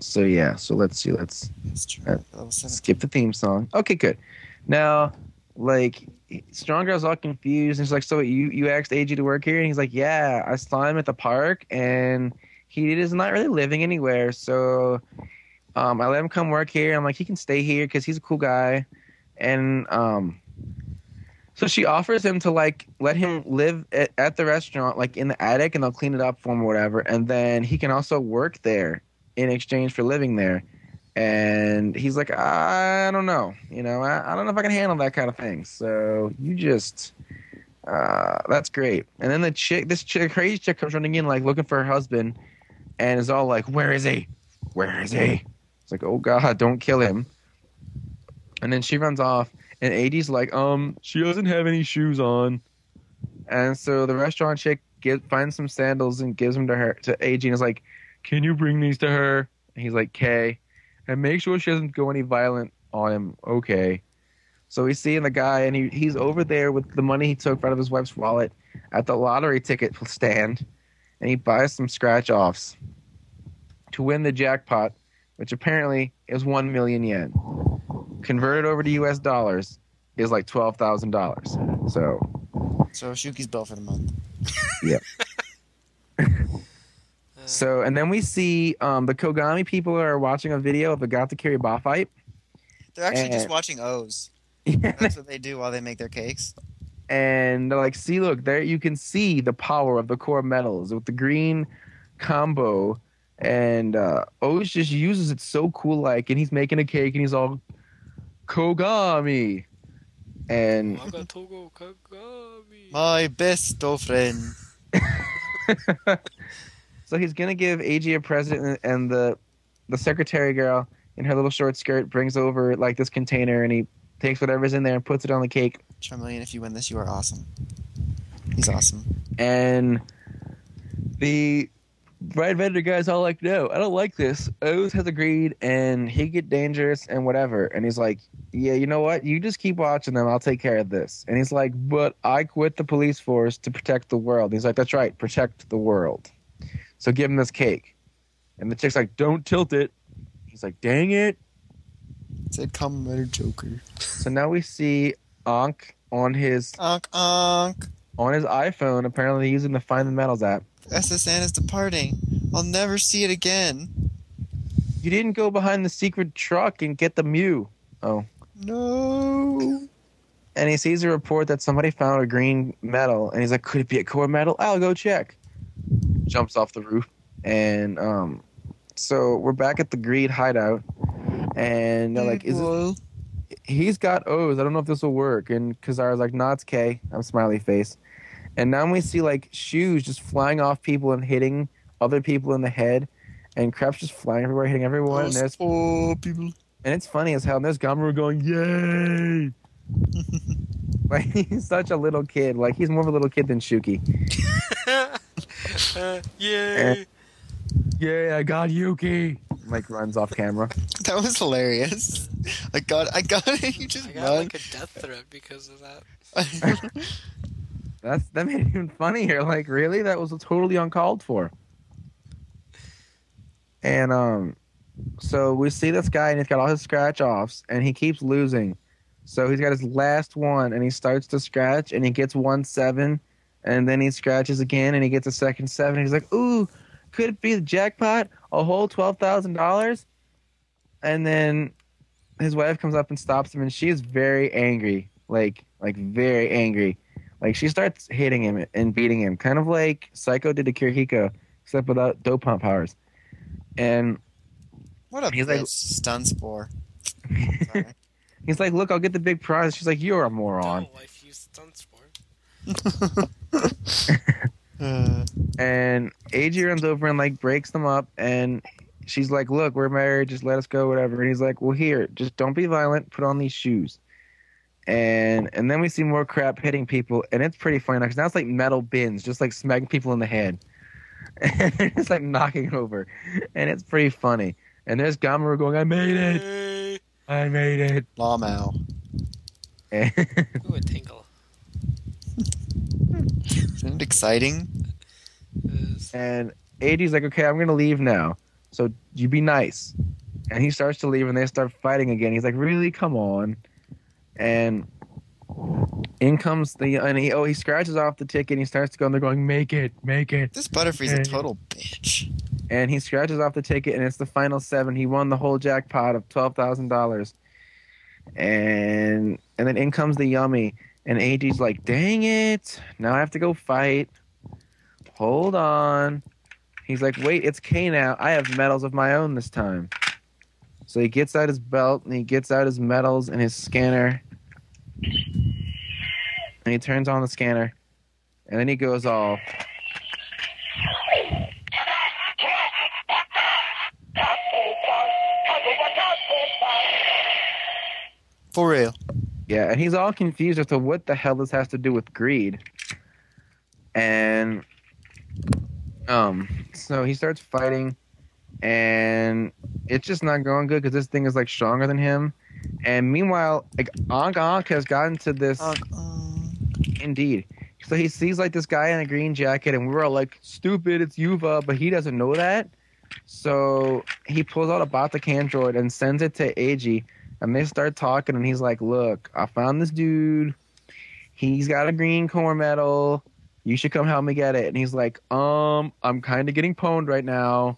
so yeah, so let's see, let's true. Uh, skip the theme song. Okay, good. Now, like, Strong Girl's all confused. And she's like, So you, you asked Eiji to work here? And he's like, Yeah, I saw him at the park and he is not really living anywhere. So um, I let him come work here. I'm like, He can stay here because he's a cool guy. And um, so she offers him to, like, let him live at, at the restaurant, like, in the attic, and they'll clean it up for him or whatever. And then he can also work there in exchange for living there and he's like i don't know you know I, I don't know if i can handle that kind of thing so you just uh, that's great and then the chick this chick crazy chick comes running in like looking for her husband and is all like where is he where is he it's like oh god don't kill him and then she runs off and AD's like um she doesn't have any shoes on and so the restaurant chick get, finds some sandals and gives them to her to Eiji and is like can you bring these to her and he's like, "K." and make sure she doesn't go any violent on him. Okay. So he's seeing the guy, and he, he's over there with the money he took out of his wife's wallet at the lottery ticket stand, and he buys some scratch offs to win the jackpot, which apparently is 1 million yen. Converted over to US dollars is like $12,000. So, So Shuki's bill for the month. yep. so, and then we see um, the Kogami people are watching a video of the Gata Kiribah fight. They're actually just watching O's. Yeah, That's what they do while they make their cakes. and they're like, see, look, there you can see the power of the core metals with the green combo. And uh, O's just uses it so cool, like, and he's making a cake and he's all Kogami. And My best friend. so he's gonna give Eiji a present, and the the secretary girl in her little short skirt brings over like this container, and he takes whatever's in there and puts it on the cake. Charmeleon, if you win this, you are awesome. He's awesome. and the Brad vendor guy's all like, "No, I don't like this." O's has agreed, and he get dangerous and whatever. And he's like, "Yeah, you know what? You just keep watching them. I'll take care of this." And he's like, "But I quit the police force to protect the world." he's like, "That's right, protect the world." So give him this cake, and the chick's like, "Don't tilt it." He's like, "Dang it!" Said come better Joker. So now we see Ankh on his Onk onk. on his iPhone, apparently using the Find the Metals app. SSN is departing. I'll never see it again. You didn't go behind the secret truck and get the Mew. Oh. No. And he sees a report that somebody found a green metal, and he's like, "Could it be a core metal? I'll go check." Jumps off the roof, and um, so we're back at the Greed hideout, and they're like, "Is this, he's got O's? I don't know if this will work." And Kazara's like, "No, it's K." I'm smiley face, and now we see like shoes just flying off people and hitting other people in the head, and crap's just flying everywhere, hitting everyone. And there's oh, people. and it's funny as hell. And there's Gamoru going, "Yay!" like he's such a little kid. Like he's more of a little kid than Shuki. uh, yay! Yeah, I got Yuki. Like runs off camera. That was hilarious. I got, I got it. You just I got run. like a death threat because of that. That's that made it even funnier. Like really, that was totally uncalled for. And um, so we see this guy and he's got all his scratch offs and he keeps losing. So he's got his last one and he starts to scratch and he gets one seven, and then he scratches again and he gets a second seven. he's like, "Ooh, could it be the jackpot? A whole twelve thousand dollars?" And then his wife comes up and stops him, and she's very angry, like like very angry. Like she starts hitting him and beating him, kind of like Saeko did to Kirihiko, except without dope pump powers. And what a He's bitch. like- stun spore. He's like, "Look, I'll get the big prize." She's like, "You're a moron." Don't wife use stun spore. Uh, And Eiji runs over and like breaks them up, and she's like, "Look, we're married. Just let us go, whatever." And he's like, "Well, here, just don't be violent. Put on these shoes." And and then we see more crap hitting people, and it's pretty funny now because now it's like metal bins, just like smacking people in the head, and they're just like knocking over, and it's pretty funny. And there's Gamoru going, "I made it! I made it!" Lawmow. And Ooh, a tinkle. Isn't it exciting? Is- And AD's like, okay, I'm gonna leave now. So you be nice. And he starts to leave, and they start fighting again. He's like, really? Come on. And in comes the and he oh he scratches off the ticket. and He starts to go, and they're going, make it, make it. This Butterfree's a total bitch. And he scratches off the ticket, and it's the final seven. He won the whole jackpot of twelve thousand dollars. And and then in comes the yummy, and AD's like, dang it! Now I have to go fight. Hold on. He's like, wait, it's K now. I have medals of my own this time. So he gets out his belt and he gets out his medals and his scanner. And he turns on the scanner. And then he goes all, For real. Yeah, and he's all confused as to what the hell this has to do with greed. And um so he starts fighting and it's just not going good because this thing is like stronger than him. And meanwhile, like Ankh Ankh has gotten to this indeed. So he sees like this guy in a green jacket, and we're all like, "Stupid, it's Yuva," but he doesn't know that. So he pulls out a Batak android and sends it to Ag, and they start talking. And he's like, "Look, I found this dude. He's got a green core medal. You should come help me get it." And he's like, "Um, I'm kind of getting pwned right now.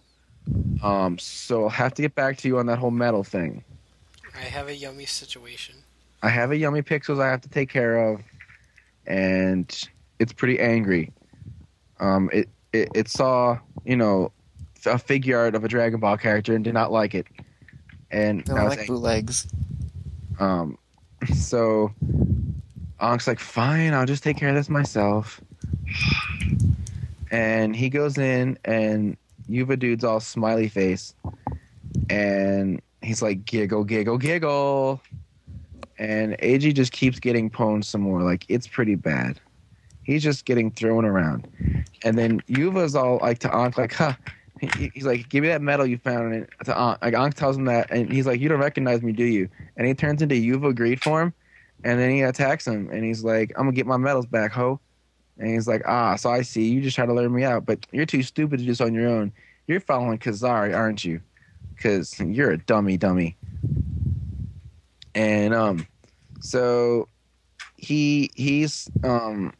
Um, so I'll have to get back to you on that whole medal thing." I have a yummy situation. I have a yummy pixels I have to take care of, and it's pretty angry. Um, it, it it saw you know a figure art of a Dragon Ball character and did not like it, and they now don't like ang- bootlegs. um, so Ankh's like, fine, I'll just take care of this myself. And he goes in, and Yuva dude's all smiley face, and he's like, giggle, giggle, giggle. And AG just keeps getting pwned some more. Like, it's pretty bad. He's just getting thrown around. And then Yuva's all like to Ankh, like, huh. He's like, give me that medal you found. And to Ankh, like, Ankh tells him that, and he's like, you don't recognize me, do you? And he turns into Yuva greed form, and then he attacks him, and he's like, I'm gonna get my medals back, ho. And he's like, ah, so I see. You just try to lure me out, but you're too stupid to do this on your own. You're following Kazari, aren't you? Because you're a dummy, dummy. And um, so he he's um,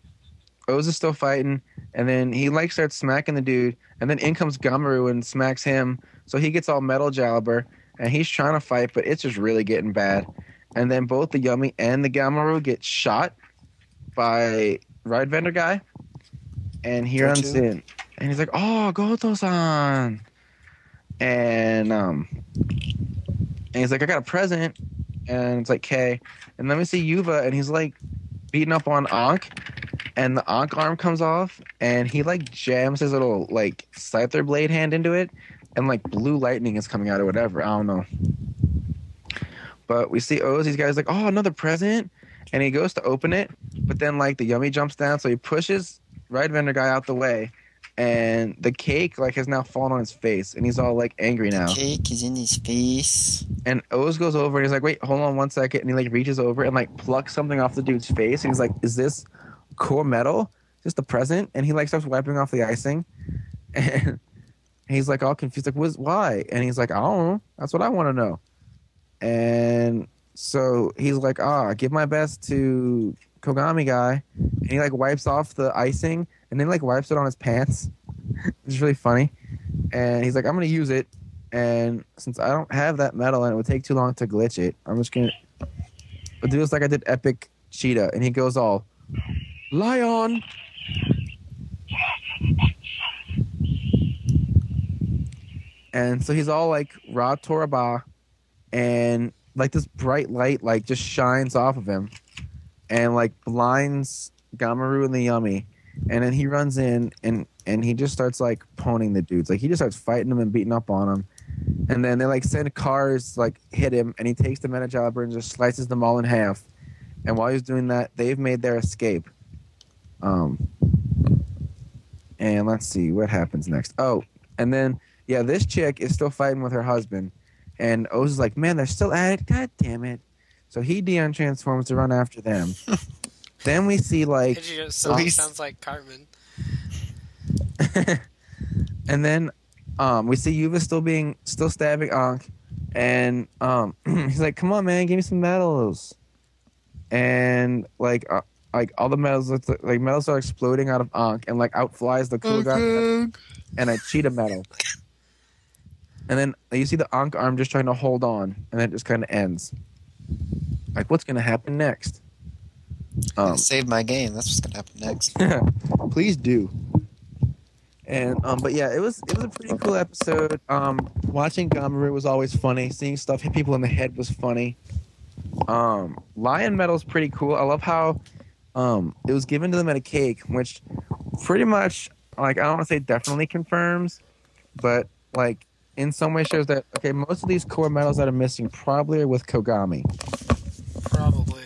Oz is still fighting, and then he like starts smacking the dude, and then in comes Gamaru and smacks him. So he gets all Medajalibur, and he's trying to fight, but it's just really getting bad. And then both the Yummy and the Gamaru get shot by Ride Vendor guy, and he runs Gochu? in, and he's like, "Oh, Goto-san," and um, and he's like, "I got a present," and it's like, "K," and then we see Yuva, and he's like beating up on Ankh, and the Ankh arm comes off, and he like jams his little like scyther blade hand into it, and like blue lightning is coming out or whatever. I don't know. But we see Oz, these guys like, oh, another present, and he goes to open it, but then like the yummy jumps down, so he pushes Ride Vendor guy out the way, and the cake like has now fallen on his face, and he's all like angry now. Cake is in his face. And Oz goes over and he's like, wait, hold on one second. And he like reaches over and like plucks something off the dude's face. And he's like, is this core medal? Just the present? And he like starts wiping off the icing. And he's like all confused, like, What's, why? And he's like, I don't know. That's what I want to know. And so he's like, ah, give my best to Kogami guy. And he like wipes off the icing and then like wipes it on his pants. it's really funny. And he's like, I'm going to use it. And since I don't have that medal and it would take too long to glitch it, I'm just gonna do this like I did Epic Cheetah, and he goes all Lion. And so he's all like Ra Toraba, and like this bright light like just shines off of him, and like blinds Gamaru and the Yummy, and then he runs in and and he just starts like poning the dudes, like he just starts fighting them and beating up on them, and then they like send cars like hit him, and he takes the Medajalibur and just slices them all in half, and while he's doing that, they've made their escape. Um, and let's see what happens next. Oh, and then yeah, this chick is still fighting with her husband, and Oz is like, man, they're still at it. God damn it! So he Dion transforms to run after them. then we see like So he sounds like Cartman. and then um, we see Yuva still being still stabbing Ankh, and um, he's like, "Come on, man, give me some medals." And like, uh, like all the medals, look like, like medals are exploding out of Ankh, and like out flies the cool guy and a cheetah medal. And then you see the Ankh arm just trying to hold on, and then it just kind of ends. Like, what's gonna happen next? Um, Save my game. That's what's gonna happen next. please do. And um, but yeah, it was it was a pretty cool episode. Um, watching Gamaru was always funny. Seeing stuff hit people in the head was funny. Um, Lion Medal's pretty cool. I love how um it was given to them at a cake, which pretty much like I don't want to say definitely confirms, but like in some way shows that okay, most of these core medals that are missing probably are with Kogami. Probably.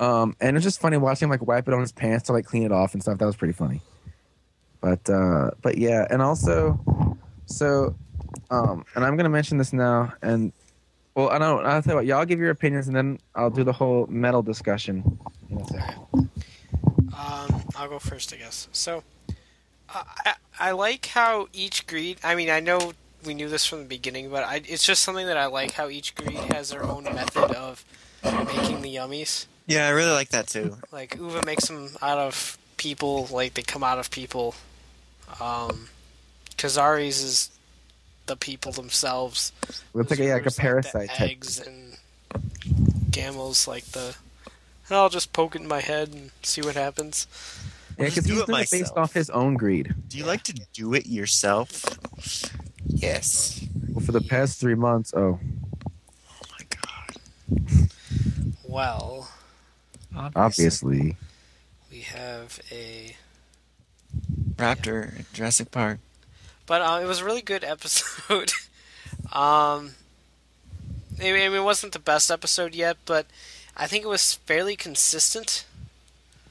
Um, and it's just funny watching him like wipe it on his pants to like clean it off and stuff. That was pretty funny. But uh, but yeah, and also, so Um, and I'm gonna mention this now, and well, I don't. I'll tell you what. Y'all give your opinions, and then I'll do the whole medal discussion. second. Um, I'll go first, I guess. So, uh, I I like how each greed. I mean, I know we knew this from the beginning, but I, it's just something that I like how each greed has their own method of making the yummies. Yeah, I really like that too. Like Uva makes them out of people, like they come out of people. Um, Kazari's is the people themselves. Looks like yeah, like a Zer's parasite the type. eggs and Gamel's like the. And I'll just poke it in my head and see what happens. Yeah, because he's doing it based off his own greed. Do you like to do it yourself? Yes. Well, for the past three months, oh, Oh my god. Well, obviously. we have a. Raptor at Jurassic Park. But uh, it was a really good episode. um, I mean, I mean, it wasn't the best episode yet, but I think it was fairly consistent,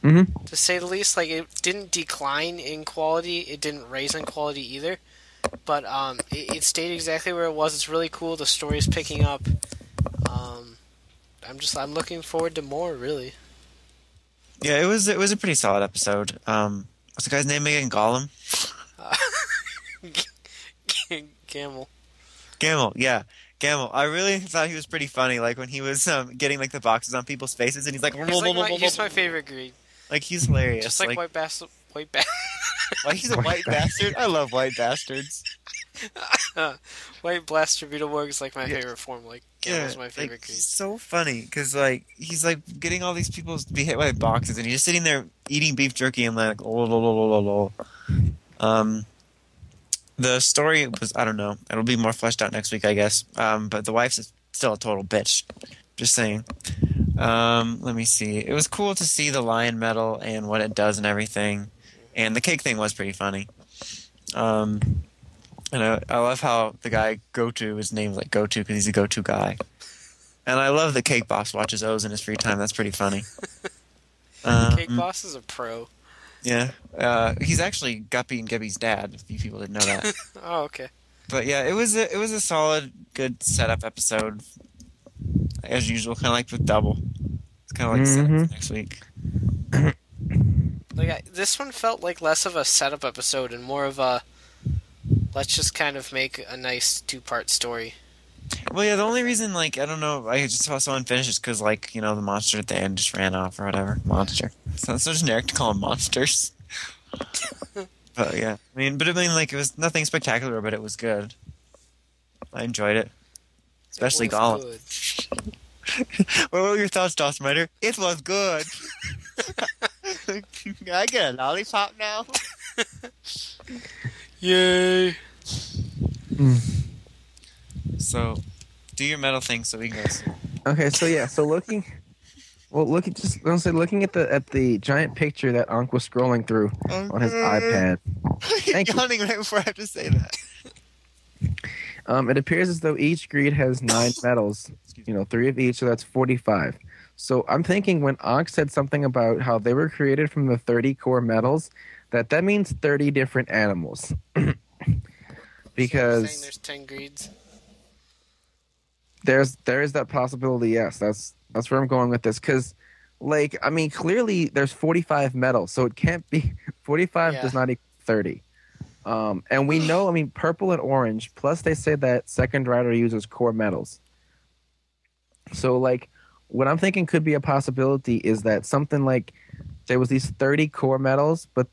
Mm-hmm. to say the least. Like, it didn't decline in quality, it didn't raise in quality either. But um, it, it stayed exactly where it was. It's really cool. The story is picking up. Um, I'm just I'm looking forward to more. Really. Yeah, it was it was a pretty solid episode. Um, what's the guy's name again? Gollum. Uh, Camel. Gamel. Yeah, Gamel. I really thought he was pretty funny. Like when he was um, getting like the boxes on people's faces, and he's like, He's, like my, he's my favorite greed. like he's hilarious. Just like, white bastard. White bastard. Like he's a White white bastard. I love white bastards. White Blaster Beetleborg is like my Yeah. favorite form. Like Gamel's my like, favorite creed. he's so funny because like he's like getting all these people to be hit by boxes, and he's just sitting there eating beef jerky and like, oh, lo, lo, lo, lo, lo. um, the story was I don't know. It'll be more fleshed out next week, I guess. Um, but the wife's still a total bitch. Just saying. Um, let me see. It was cool to see the lion medal and what it does and everything, and the cake thing was pretty funny. Um, and I, I love how the guy Goto is named like Goto because he's a go-to guy. And I love that Cake Boss watches O's in his free time. That's pretty funny. Um, Cake Boss is a pro. Yeah, uh, he's actually Guppy and Gibby's dad. If you people didn't know that. Oh, okay. but yeah, it was a, it was a solid, good setup episode. As usual, kind of like with Double. It's kind of like setup Mhm. for next week. Like I, this one felt like less of a setup episode and more of a let's just kind of make a nice two-part story. Well, yeah, the only reason, like, I don't know, I just saw someone finish is because, like, you know, the monster at the end just ran off or whatever. Monster. Sounds so generic to call them monsters. but yeah, I mean, but I mean, like, it was nothing spectacular, but it was good. I enjoyed it, especially It was Gollum. good. what were your thoughts, Doss Rider? It was good. Can I get a lollipop now? Yay! So, do your medal thing so we can go. see. Okay, so yeah, so looking, well, look at just I'm say looking at the at the giant picture that Ankh was scrolling through on his iPad. Thank you. yawning right before I have to say that. Um, it appears as though each greed has nine medals. Excuse You know, three of each, so that's forty-five. So I'm thinking when Ankh said something about how they were created from the thirty core medals, that that means thirty different animals. So you're saying because there's ten greeds. there's there is that possibility. Yes, that's that's where I'm going with this. Because, like, I mean, clearly there's 45 medals, so it can't be 45 Yeah. does not equal 30. Um, and we know, I mean, purple and orange. Plus, they say that second rider uses core medals. So, like, what I'm thinking could be a possibility is that something like there was these 30 core medals, but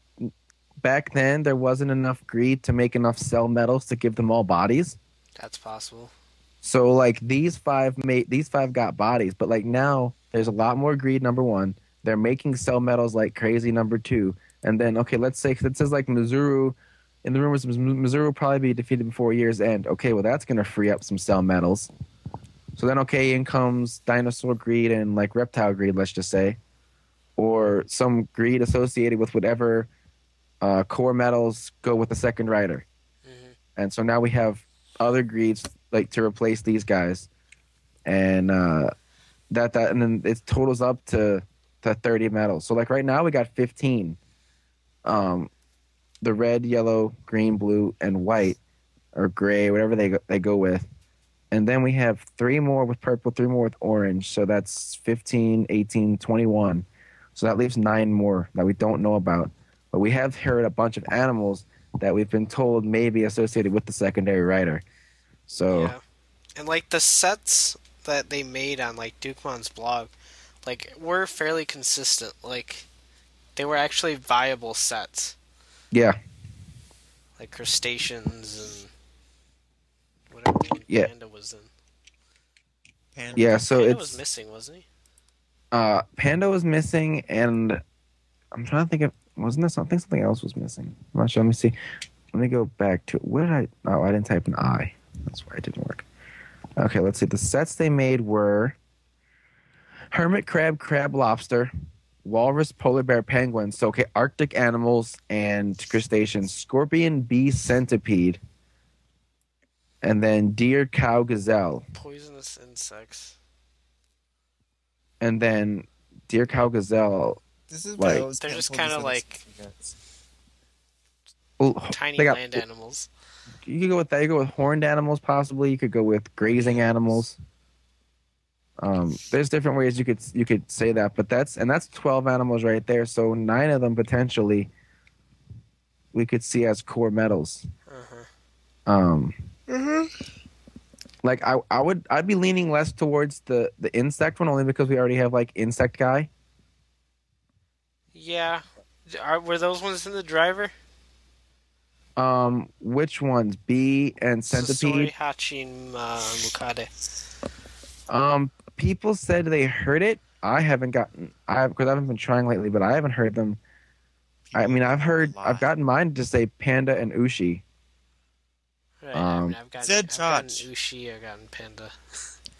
back then there wasn't enough greed to make enough cell medals to give them all bodies. That's possible. So like these five made these five got bodies, but like now there's a lot more greed. Number one, they're making cell medals like crazy. Number two, and then okay, let's say it says like Mezool. In the rumors, Mezool will probably be defeated before year's end. Okay, well that's gonna free up some cell medals. So then, okay, in comes dinosaur greed and like reptile greed. Let's just say, or some greed associated with whatever uh, core medals go with the second rider. Mhm. And so now we have other greeds like to replace these guys, and uh, that that and then it totals up to to thirty medals. So like right now we got fifteen. Um, the red, yellow, green, blue, and white, or gray, whatever they go, they go with. And then we have three more with purple, three more with orange. So that's 15, 18, 21. So that leaves nine more that we don't know about. But we have heard a bunch of animals that we've been told may be associated with the secondary rider. So Yeah. And like the sets that they made on like Dukemon's blog, like were fairly consistent. Like they were actually viable sets. yeah, Like crustaceans and whatever Yeah. Panda was in. Panda. yeah. So Panda it's was missing, wasn't he? uh, Panda was missing, and I'm trying to think of wasn't there something something else was missing? I'm not sure. Let me see. Let me go back to where did I? Oh, I didn't type an I. That's why it didn't work. Okay, let's see. The sets they made were hermit crab, crab, lobster, walrus, polar bear, penguin. So okay, Arctic animals and crustaceans, scorpion, bee, centipede, and then deer, cow, gazelle. Poisonous insects. and then deer cow gazelle This is Like- what I was They're just kinda like- oh, Tiny they got- land animals. you could go with that you could go with horned animals possibly you could go with grazing animals um, there's different ways you could you could say that but that's and that's 12 animals right there so nine of them potentially we could see as core medals Uh-huh. um Mm-hmm. like I, I would i'd be leaning less towards the the insect one only because we already have like insect guy Yeah. Are, were those ones in the driver? um which ones bee and centipede Sasori, Hachi, and uh, Mukade. Um, people said they heard it. I haven't gotten. I because I haven't been trying lately, but I haven't heard them. I mean, I've heard. I've gotten mine to say panda and ushi, Right, I Um, mean, I've gotten, Zed I've gotten Ushi, I've gotten Panda.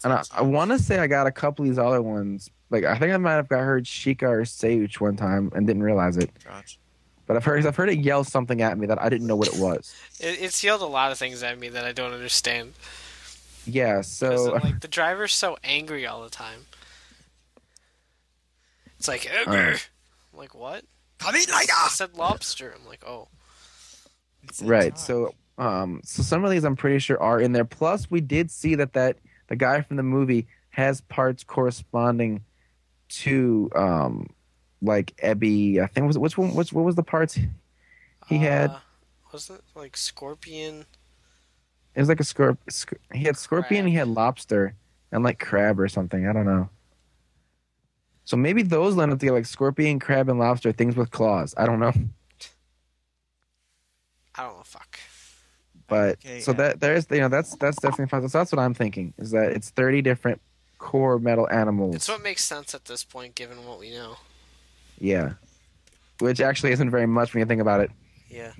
and I, I want to say I got a couple of these other ones. Like I think I might have got heard Shika or Seuch one time and didn't realize it. Josh. But I've heard I've heard it yell something at me that I didn't know what it was. It, it's yelled a lot of things at me that I don't understand. Yeah, So like the driver's so angry all the time. It's like "Ugh." Alright. I'm like what? Come in like I said lobster. I'm like oh. right. So um, so some of these I'm pretty sure are in there. Plus, we did see that that the guy from the movie has parts corresponding to um like Ebby. I think was which one? Which what was the parts? He had Uh, wasn't it like scorpion? it was like a scorp. sc- He had scorpion. He had lobster and like crab or something. I don't know. So maybe those lend up together like scorpion, crab, and lobster. Things with claws. I don't know. I don't know. Fuck. But Okay, so yeah. that there is you know that's that's definitely fine. So that's what I'm thinking is that it's 30 different core medal animals. It's what makes sense at this point, given what we know. Yeah. Which actually isn't very much when you think about it. Yeah.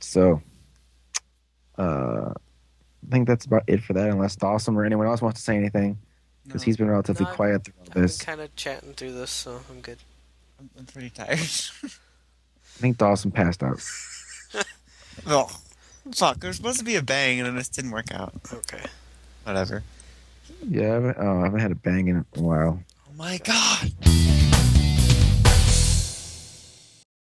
So, uh, I think that's about it for that, unless Dawson or anyone else wants to say anything, because he's been relatively No, quiet through all I've this. kind of chatting through this, so I'm good. I'm, I'm pretty tired. I think Dawson passed out. Oh, fuck. There was supposed to be a bang, and then this didn't work out. Okay. Whatever. Yeah, I haven't, oh, I haven't had a bang in a while. Oh my god.